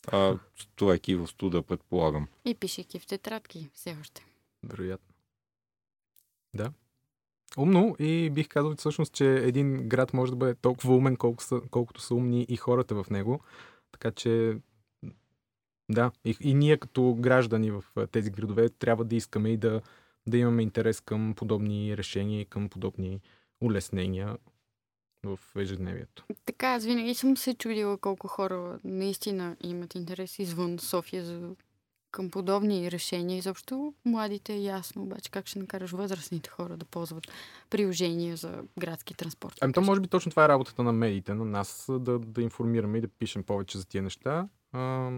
а, стояки в студа, предполагам. И пишейки в тетрадки все още. Вероятно. Да. Умно и бих казал всъщност, че един град може да бъде толкова умен, колко са, колкото са умни и хората в него. Така че, да, и, и ние като граждани в тези градове трябва да искаме и да, да имаме интерес към подобни решения и към подобни улеснения в ежедневието. Така, аз винаги съм се чудила колко хора наистина имат интерес извън София за към подобни решения. Изобщо младите е ясно, обаче как ще накараш възрастните хора да ползват приложения за градски транспорт. Ами то може би точно това е работата на медиите, на нас да, да информираме и да пишем повече за тия неща,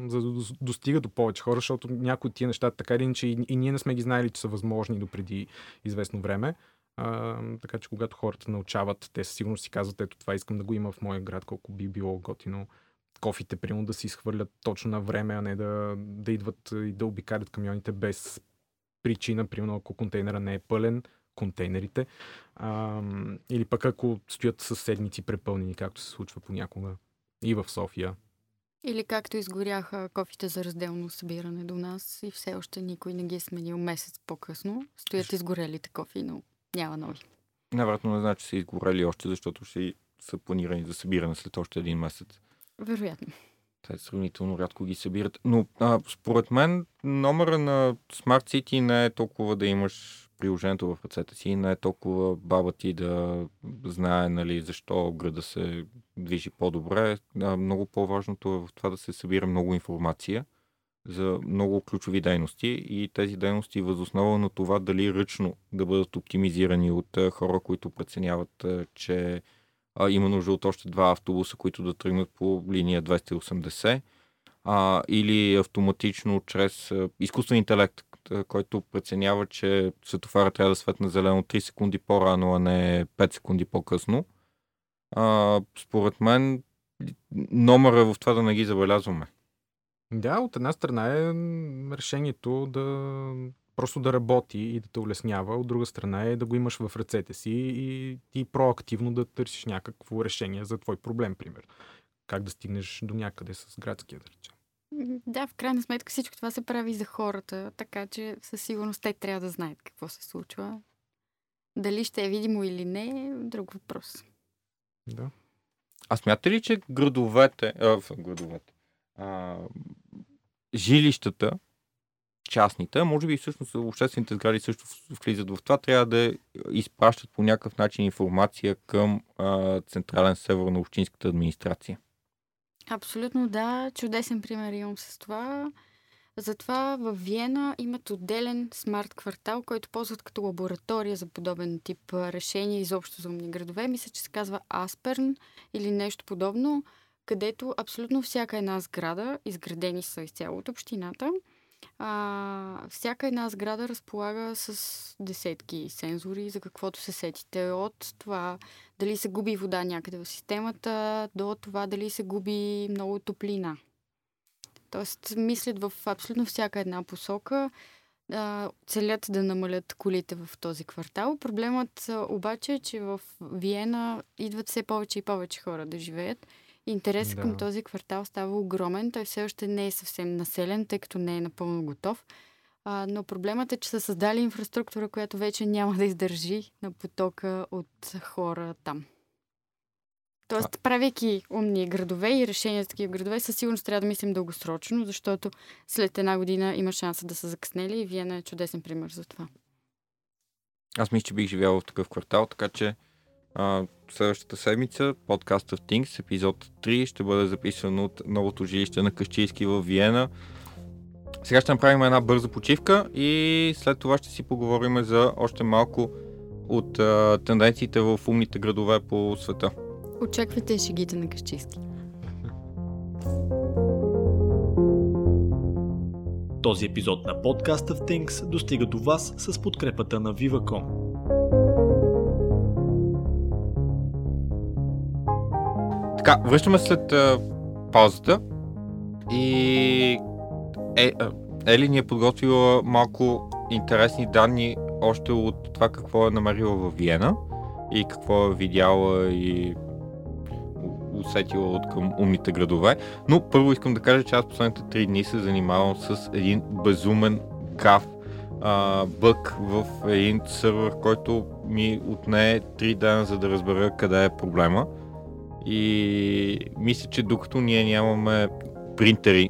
за да достига до повече хора, защото някои от тия неща така или иначе и, и ние не сме ги знаели, че са възможни до преди известно време. А, така че когато хората научават, те със сигурност си казват, ето това искам да го има в моя град, колко би било готино кофите, примерно, да се изхвърлят точно на време, а не да, да идват и да обикалят камионите без причина, примерно ако контейнера не е пълен, контейнерите, а, или пък ако стоят със седмици препълнени, както се случва понякога и в София. Или както изгоряха кофите за разделно събиране до нас и все още никой не ги е сменил месец по-късно. Стоят изгорелите кофи, но няма нови. Невероятно не значи, че са изгорели още, защото ще са планирани за събиране след още един месец. Вероятно. Те сравнително рядко ги събират. Но а, според мен номера на Smart City не е толкова да имаш приложението в ръцете си, не е толкова баба ти да знае нали, защо града се движи по-добре. А, много по-важното е в това да се събира много информация за много ключови дейности и тези дейности възоснова на това дали ръчно да бъдат оптимизирани от хора, които преценяват, че а, има нужда от още два автобуса, които да тръгнат по линия 280 а, или автоматично чрез а, изкуствен интелект, който преценява, че светофара трябва да светне зелено 3 секунди по-рано, а не 5 секунди по-късно. А, според мен номер е в това да не ги забелязваме. Да, от една страна е решението да просто да работи и да те улеснява, от друга страна е да го имаш в ръцете си и ти проактивно да търсиш някакво решение за твой проблем, пример. Как да стигнеш до някъде с градския, да речем. Да, в крайна сметка всичко това се прави за хората, така че със сигурност те трябва да знаят какво се случва. Дали ще е видимо или не, друг въпрос. Да. А смятате ли, че градовете, а, градовете, а, жилищата, частните, може би всъщност обществените сгради също влизат в това, трябва да изпращат по някакъв начин информация към а, централен север на общинската администрация. Абсолютно да. Чудесен пример имам с това. Затова в Виена имат отделен смарт квартал, който ползват като лаборатория за подобен тип решения изобщо за умни градове. Мисля, че се казва Асперн или нещо подобно, където абсолютно всяка една сграда, изградени са изцяло от общината, а, всяка една сграда разполага с десетки сензори за каквото се сетите. От това дали се губи вода някъде в системата, до това дали се губи много топлина. Тоест, мислят в абсолютно всяка една посока, а, целят да намалят колите в този квартал. Проблемът обаче е, че в Виена идват все повече и повече хора да живеят. Интересът да. към този квартал става огромен. Той все още не е съвсем населен, тъй като не е напълно готов. А, но проблемът е, че са създали инфраструктура, която вече няма да издържи на потока от хора там. Тоест, правейки умни градове и решения за такива градове, със сигурност трябва да мислим дългосрочно, защото след една година има шанса да са закъснели и Виена е чудесен пример за това. Аз мисля, че бих живял в такъв квартал, така че а, следващата седмица подкаст of Things, епизод 3, ще бъде записан от новото жилище на Къщийски в Виена. Сега ще направим една бърза почивка и след това ще си поговорим за още малко от а, тенденциите в умните градове по света. Очаквайте шегите на Къщийски. Този епизод на подкаста в Things достига до вас с подкрепата на Viva.com. Така, връщаме след а, паузата и е, Ели ни е подготвила малко интересни данни още от това какво е намерила в Виена и какво е видяла и усетила от към умните градове. Но първо искам да кажа, че аз последните три дни се занимавам с един безумен гав а, бък в един сървър, който ми отне 3 дена за да разбера къде е проблема. И мисля, че докато ние нямаме принтери,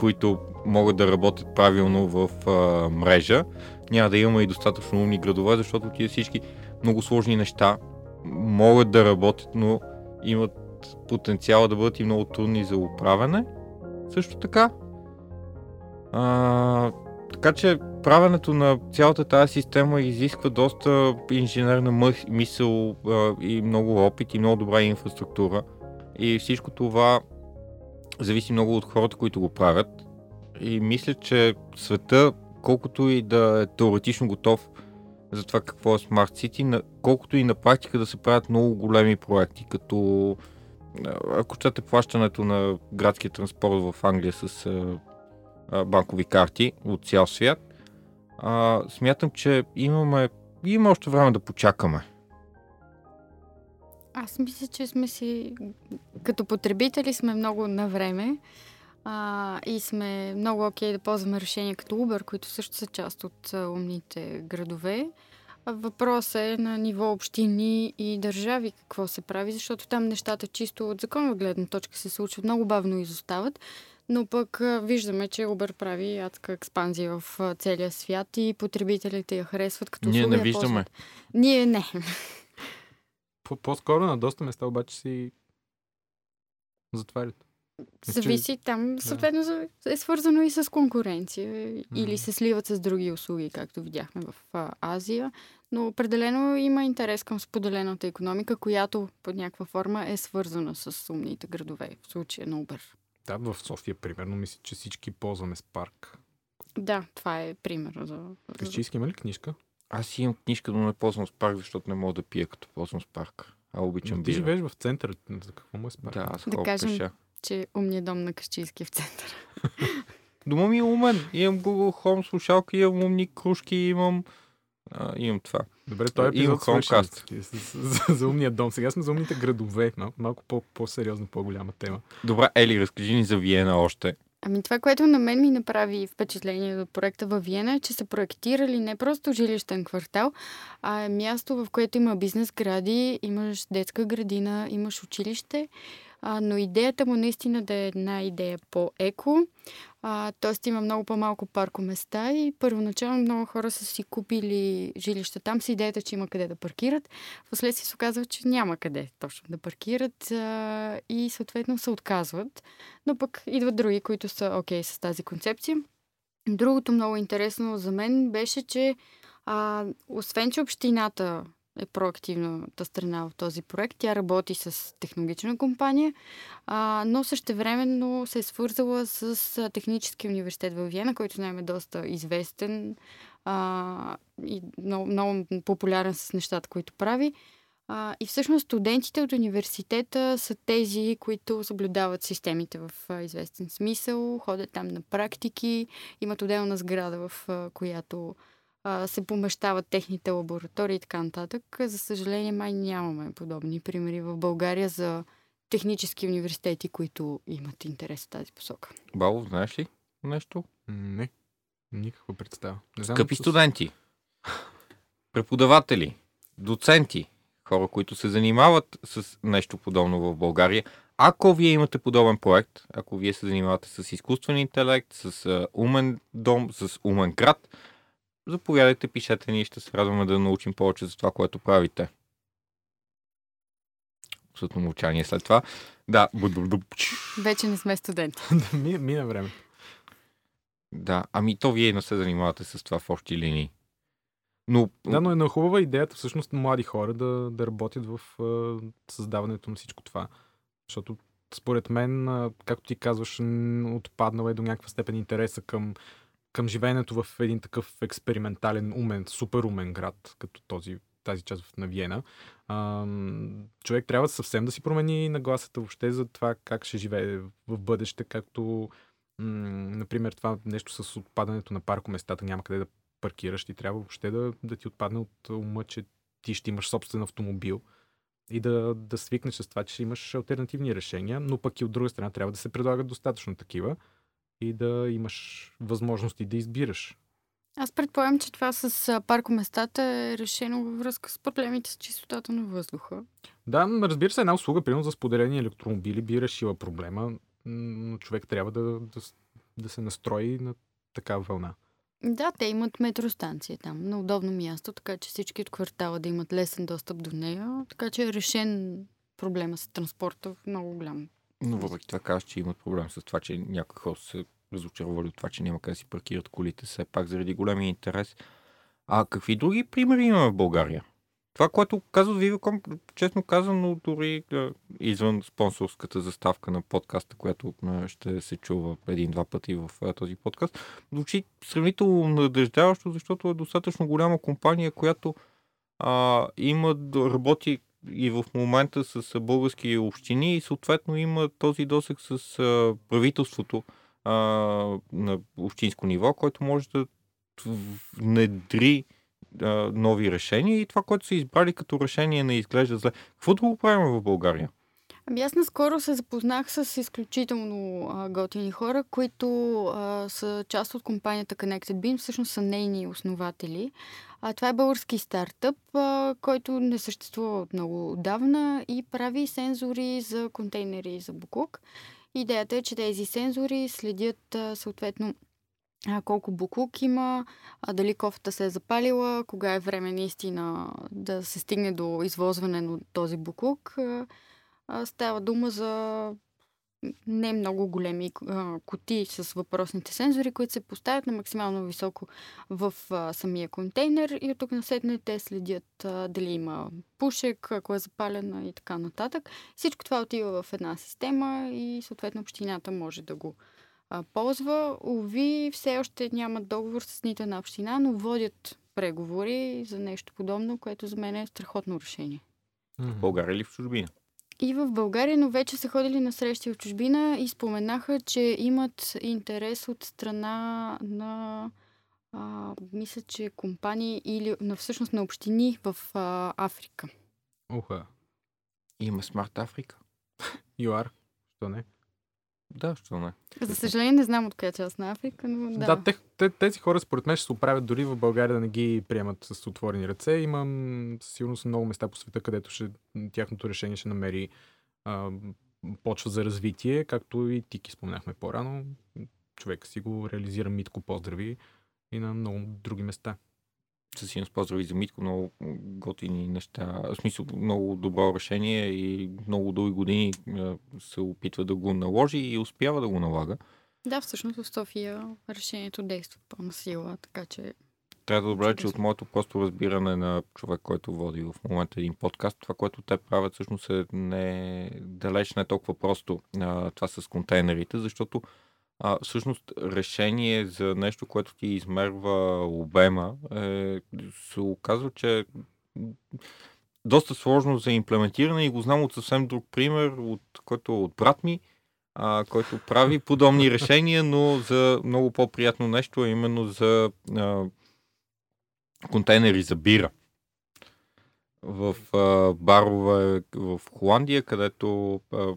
които могат да работят правилно в а, мрежа, няма да имаме и достатъчно умни градове, защото тия всички много сложни неща могат да работят, но имат потенциала да бъдат и много трудни за управяне. Също така. А, така че правенето на цялата тази система изисква доста инженерна мисъл и много опит и много добра инфраструктура. И всичко това зависи много от хората, които го правят. И мисля, че света, колкото и да е теоретично готов за това какво е Smart City, колкото и на практика да се правят много големи проекти, като ако щете плащането на градския транспорт в Англия с банкови карти от цял свят, а, смятам, че имаме, има още време да почакаме. Аз мисля, че сме си, като потребители сме много на време а, и сме много окей okay да ползваме решения като Uber, които също са част от а, умните градове. Въпросът е на ниво общини и държави какво се прави, защото там нещата чисто от законова гледна точка се случват, много бавно изостават. Но пък виждаме, че Uber прави адска експанзия в целия свят и потребителите я харесват като Ние не виждаме. Ние не. По-скоро на доста места обаче си затварят. Зависи там, съответно да. е свързано и с конкуренция или се сливат с други услуги, както видяхме в а, Азия. Но определено има интерес към споделената економика, която под някаква форма е свързана с умните градове, в случая на Uber. Да, в София, примерно, мисля, че всички ползваме Spark. Да, това е пример за... Кащийски има ли книжка? Аз имам книжка, но не ползвам Spark, защото не мога да пия като ползвам Spark. А обичам Но ти бира. живееш в центъра. За какво му е спарк? Да, аз Да кажем- пеша. че умният дом на Кащийски е в център. Дома ми е умен. Имам Google Home слушалки, имам умни кружки, имам... А, имам това. Добре, той Има епизод. Chromecast. За, за, умния дом. Сега сме за умните градове. Малко, малко по, по-сериозно, по-голяма тема. Добре, Ели, разкажи ни за Виена още. Ами това, което на мен ми направи впечатление от проекта във Виена е, че са проектирали не просто жилищен квартал, а е място, в което има бизнес гради, имаш детска градина, имаш училище, а, но идеята му наистина да е една идея по-еко, т.е. има много по-малко паркоместа и първоначално много хора са си купили жилища там с идеята, че има къде да паркират. Впоследствие се оказва, че няма къде точно да паркират а, и съответно се отказват. Но пък идват други, които са окей с тази концепция. Другото много интересно за мен беше, че а, освен, че общината е проактивната страна в този проект, тя работи с технологична компания, а, но същевременно се е свързала с Техническия университет в Виена, който знаем е доста известен а, и много, много популярен с нещата, които прави. А, и всъщност студентите от университета са тези, които съблюдават системите в а, известен смисъл, ходят там на практики, имат отделна сграда, в а, която а, се помещават техните лаборатории и така нататък. За съжаление, май нямаме подобни примери в България за технически университети, които имат интерес в тази посока. Бало, знаеш ли нещо? Не. Никаква представа. Не знам, Скъпи с- студенти, преподаватели, доценти, хора, които се занимават с нещо подобно в България. Ако вие имате подобен проект, ако вие се занимавате с изкуствен интелект, с а, умен дом, с умен град, заповядайте, пишете ни и ще се радваме да научим повече за това, което правите. Абсолютно мълчание след това. Да. Вече не сме студенти. да, мина, мина време. да, ами то вие не се занимавате с това в общи линии. Но, Да, но е на хубава идеята всъщност млади хора да, да работят в а, създаването на всичко това. Защото според мен, както ти казваш, н- отпаднал е до някаква степен интереса към, към живеенето в един такъв експериментален, умен, супер умен град, като този, тази част на Виена. А, човек трябва съвсем да си промени нагласата въобще за това как ще живее в бъдеще, както например това нещо с отпадането на паркоместата, няма къде да паркираш, ти трябва въобще да, да ти отпадне от ума, че ти ще имаш собствен автомобил и да, да свикнеш с това, че имаш альтернативни решения, но пък и от друга страна трябва да се предлагат достатъчно такива и да имаш възможности да избираш. Аз предполагам, че това с паркоместата е решено във връзка с проблемите с чистотата на въздуха. Да, разбира се, една услуга, примерно за споделени електромобили, би решила проблема, но човек трябва да, да, да се настрои на такава вълна. Да, те имат метростанция там, на удобно място, така че всички от квартала да имат лесен достъп до нея, така че е решен проблема с транспорта в много голям. Но въпреки това казваш, че имат проблем с това, че някои хора са разочаровали от това, че няма къде да си паркират колите, все пак заради големия интерес. А какви други примери имаме в България? Това, което казва Viva.com, честно казано, дори извън спонсорската заставка на подкаста, която ще се чува един-два пъти в този подкаст, звучи сравнително надеждаващо, защото е достатъчно голяма компания, която а, има, работи и в момента с български общини и съответно има този досек с правителството а, на общинско ниво, който може да внедри а, нови решения и това, което са избрали като решение не изглежда зле. Какво друго правим в България? Ами аз наскоро се запознах с изключително а, готини хора, които а, са част от компанията Connected Beam, всъщност са нейни основатели. А, това е български стартъп, а, който не съществува от много отдавна и прави сензори за контейнери за буклук. Идеята е, че тези сензори следят а, съответно колко буклук има, а, дали кофата се е запалила, кога е време наистина да се стигне до извозване на този буклук. А, Става дума за не много големи кутии с въпросните сензори, които се поставят на максимално високо в а, самия контейнер и от тук насетне те следят а, дали има пушек, ако е запалена и така нататък. Всичко това отива в една система и съответно общината може да го а, ползва. Ови, все още нямат договор с нито една община, но водят преговори за нещо подобно, което за мен е страхотно решение. В България или в чужбина? И в България, но вече са ходили на срещи в чужбина и споменаха, че имат интерес от страна на а, мисля, че компании или на всъщност на общини в а, Африка. Уха. Има Смарт Африка. ЮАР. Що не? Да, що не. За съжаление не знам от коя част на Африка, но да. Да, те, те, тези хора според мен ще се оправят дори в България да не ги приемат с отворени ръце. Имам със сигурност много места по света, където ще, тяхното решение ще намери а, почва за развитие, както и ти ги споменахме по-рано. Човек си го реализира Митко, поздрави и на много други места. Със сигурност поздрави за Митко, много готини неща. В смисъл, много добро решение и много дълги години се опитва да го наложи и успява да го налага. Да, всъщност в София решението действа пълна сила, така че Трябва да добавя, че от моето просто разбиране на човек, който води в момента един подкаст, това, което те правят всъщност е не, далеч не толкова просто а, това с контейнерите, защото а, всъщност решение за нещо, което ти измерва обема, е, се оказва, че е доста сложно за имплементиране и го знам от съвсем друг пример, от, който е от брат ми, а, който прави подобни решения, но за много по-приятно нещо, а именно за а, контейнери за бира. В а, барове в Холандия, където а,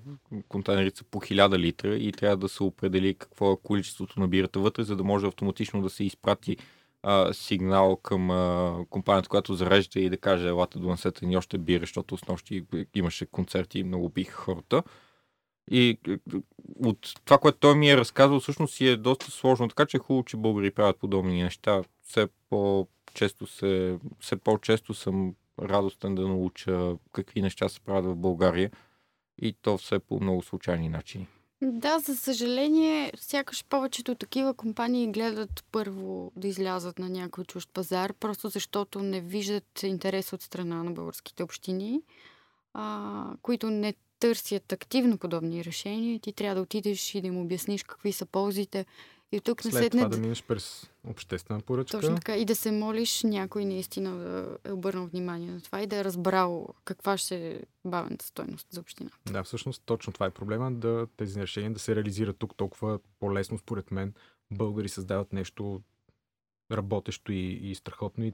контейнерите са по 1000 литра и трябва да се определи какво е количеството на бирата вътре, за да може автоматично да се изпрати а, сигнал към а, компанията, която зарежда и да каже, елате донесете ни още бира, защото с нощи имаше концерти и много биха хората. И от това, което той ми е разказал, всъщност си е доста сложно, така че е хубаво, че българи правят подобни неща. Все по-често, се, все по-често съм радостен да науча какви неща се правят в България и то все по много случайни начини. Да, за съжаление, сякаш повечето такива компании гледат първо да излязат на някой чужд пазар, просто защото не виждат интерес от страна на българските общини, а, които не търсят активно подобни решения. Ти трябва да отидеш и да им обясниш какви са ползите. И тук След насетне това да минеш през обществена поръчка. Точно така. И да се молиш някой наистина да е обърнал внимание на това и да е разбрал каква ще е бавната стойност за община. Да, всъщност точно това е проблема, да тези решения да се реализират тук толкова по-лесно, според мен. Българи създават нещо работещо и, и страхотно и,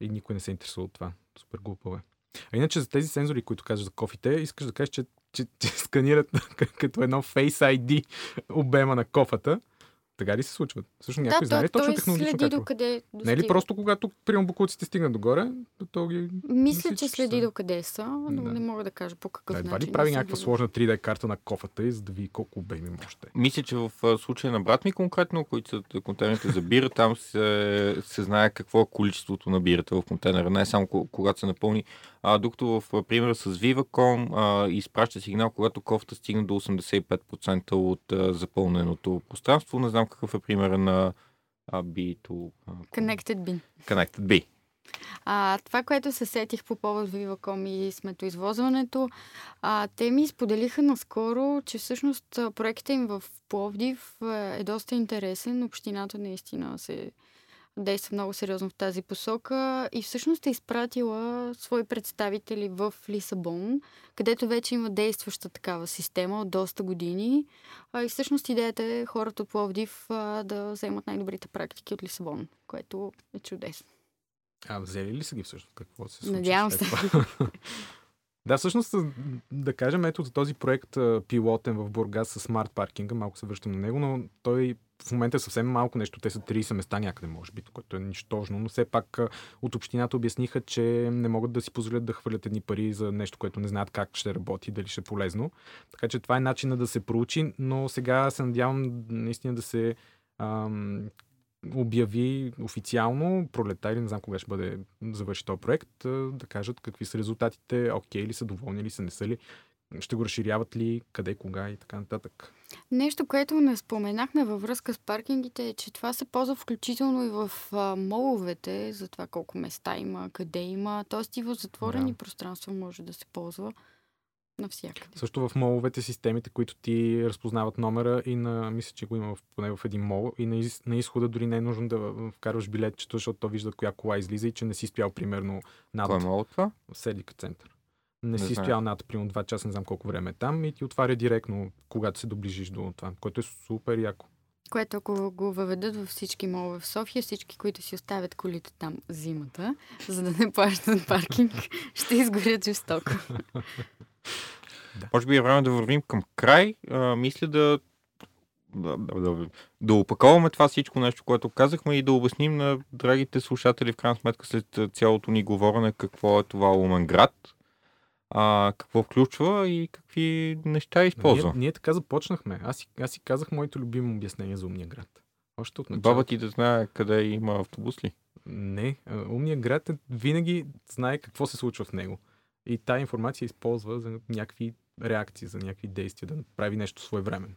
и никой не се интересува от това. Супер глупо е. А иначе за тези сензори, които казваш за кофите, искаш да кажеш, че, че, че сканират като едно Face ID обема на кофата. Така ли се случват? Всъщност някой да, знае ли той, точно той технологично следи докъде Не е ли достига. просто когато прием буклуците стигнат догоре, то, то ги... Мисля, Мисля, че следи са. докъде са, но Да. не мога да кажа по какъв Да, едва начин. ли прави някаква сложна 3D карта на кофата и за да види колко обеми още. Мисля, че в случая на брат ми конкретно, които са контейнерите за бира, там се, се знае какво е количеството на бирата в контейнера, не само ко- когато се напълни. А, докато в примера с Viva.com а, изпраща сигнал, когато кофта стигне до 85% от а, запълненото пространство. Не знам какъв е примера на а, B2. А, Connected Bin. Connected B. А, това, което се сетих по повод Viva.com и сметоизвозването, а, те ми споделиха наскоро, че всъщност проектът им в Пловдив а, е доста интересен. Общината наистина се действа много сериозно в тази посока и всъщност е изпратила свои представители в Лисабон, където вече има действаща такава система от доста години. А, и всъщност идеята е хората от Пловдив да вземат най-добрите практики от Лисабон, което е чудесно. А, взели ли са ги всъщност? Какво се случи? Надявам се. да, всъщност, да кажем, ето за този проект пилотен в Бургас с смарт паркинга, малко се връщам на него, но той в момента е съвсем малко нещо. Те са 30 места някъде, може би, което е нищожно, но все пак от общината обясниха, че не могат да си позволят да хвърлят едни пари за нещо, което не знаят как ще работи, дали ще е полезно. Така че това е начинът да се проучи, но сега се надявам наистина да се ам, обяви официално пролета или не знам кога ще бъде завърши този проект, да кажат какви са резултатите, окей ли са, доволни ли са, не са ли, ще го разширяват ли, къде, кога и така нататък. Нещо, което не споменахме във връзка с паркингите е, че това се ползва включително и в а, моловете, за това колко места има, къде има. Тоест и в затворени Да. пространства може да се ползва. навсякъде. Също в моловете системите, които ти разпознават номера и на, мисля, че го има в, поне в един мол и на, из, на изхода дори не е нужно да вкарваш билетчето, защото то вижда коя кола излиза и че не си спял примерно над Кой е мол това? Седлика център. Не, Не си знам. спял над примерно 2 часа, не знам колко време е там и ти отваря директно, когато се доближиш до това, което е супер яко. Което ако го въведат във всички молове в София, всички, които си оставят колите там зимата, за да не плащат паркинг, ще изгорят жестоко. Може би е време да вървим към край. А, мисля да, да, да, да, да опаковаме това всичко нещо, което казахме и да обясним на драгите слушатели в крайна сметка след цялото ни говорене какво е това Умен град, а, какво включва и какви неща използва. Ние, ние така започнахме. Аз си, аз си казах моето любимо обяснение за умния град. Още от началото. Баба ти да знае къде има автобус ли? Не, а, умният град е, винаги знае какво се случва в него. И тая информация използва за някакви реакции, за някакви действия, да прави нещо своевременно.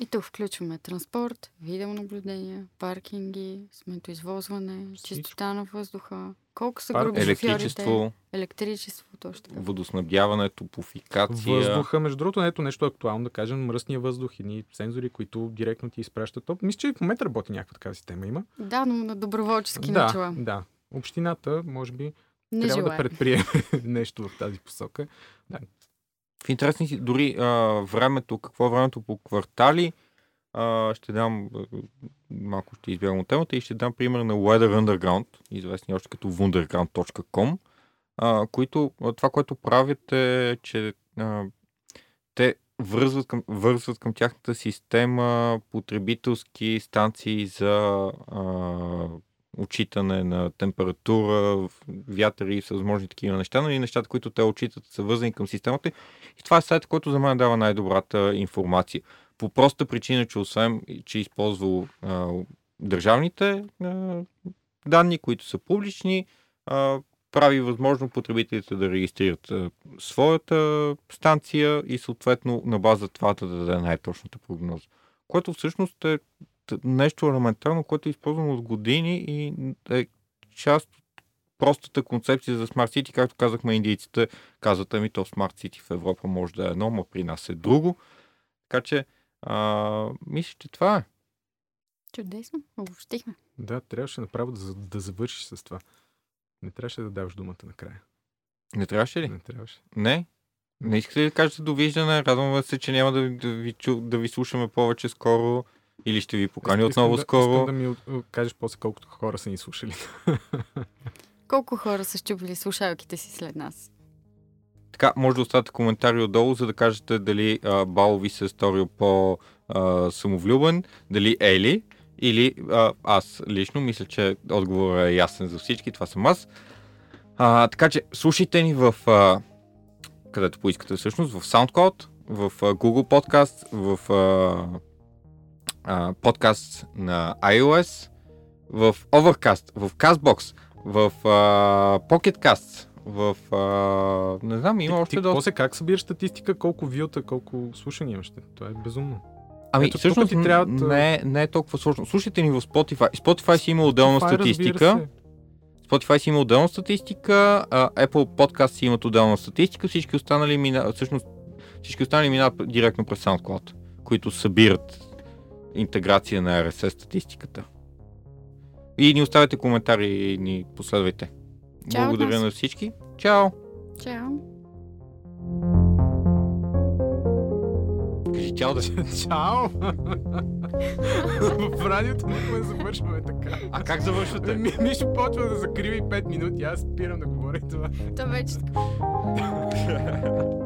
И тук включваме транспорт, видеонаблюдение, паркинги, сметоизвозване, чистота на въздуха. Колко са Пар- груби шофьорите? Електричество, Електричество, точно така. водоснабдяване, топофикация. Въздуха, между другото, ето нещо актуално, да кажем, мръсния въздух, едни сензори, които директно ти изпращат. То, мисля, че и в момента работи някаква такава система има. Да, но на доброволчески да, начала. да. Общината, може би, Не трябва желая. да предприеме нещо в тази посока. В интересни си, дори а, времето, какво е времето по квартали, а, ще дам, малко ще избягам от темата и ще дам пример на Weather Underground, известни още като wunderground.com, а, които, това, което правят е, че а, те вързват към, вързват към тяхната система потребителски станции за а, отчитане на температура, вятър и всевъзможни такива неща, но и нещата, които те отчитат, са вързани към системата. И това е сайт, който за мен дава най-добрата информация. По проста причина, че освен, че използва а, държавните а, данни, които са публични, а, прави възможно потребителите да регистрират а, своята станция и съответно на база това да даде най-точната прогноза. Което всъщност е нещо елементарно, което е използвано от години и е част от простата концепция за Smart City, както казахме индийците, казват, ами то Smart City в Европа може да е едно, но при нас е друго. Така че, а, мисля, че това е. Чудесно, обобщихме. Да, трябваше направо да, да завършиш с това. Не трябваше да даваш думата накрая. Не трябваше ли? Не трябваше. Не? Не искате ли да кажете довиждане? Радваме се, че няма да, ви- да, ви, чу, да ви слушаме повече скоро или ще ви покани Искам отново да, скоро. Искам да ми кажеш после колкото хора са ни слушали. Колко хора са щупили слушалките си след нас? Така, може да оставите коментари отдолу, за да кажете дали а, Бал ви се е сторил по-самовлюбен, дали Ели или а, аз лично. Мисля, че отговорът е ясен за всички. Това съм аз. А, така че слушайте ни в а, където поискате всъщност, в SoundCloud, в а, Google Podcast, в а, а, подкаст на iOS, в Overcast, в CastBox, в а, Pocket Cast, в... А, не знам, има ти, още ти, доста. после как събираш статистика, колко вилта, колко слушания имаш? Това е безумно. Ами, ето всъщност ти м- трябват, а- не, не е толкова сложно. Слушайте ни в Spotify. Spotify си има отделна разбира статистика. Spotify си има отделна статистика, Apple Podcast си имат отделна статистика, всички останали мина, всъщност всички останали минават директно през SoundCloud, които събират интеграция на RSS статистиката. И ни оставяйте коментари и ни последвайте. Чао Благодаря нас. на всички. Чао! Чао! Кажи чао да Чао! В радиото никога не завършваме така. А как завършвате? Ми, Мишо почва да закрива и 5 минути, аз спирам да говоря това. То вече така.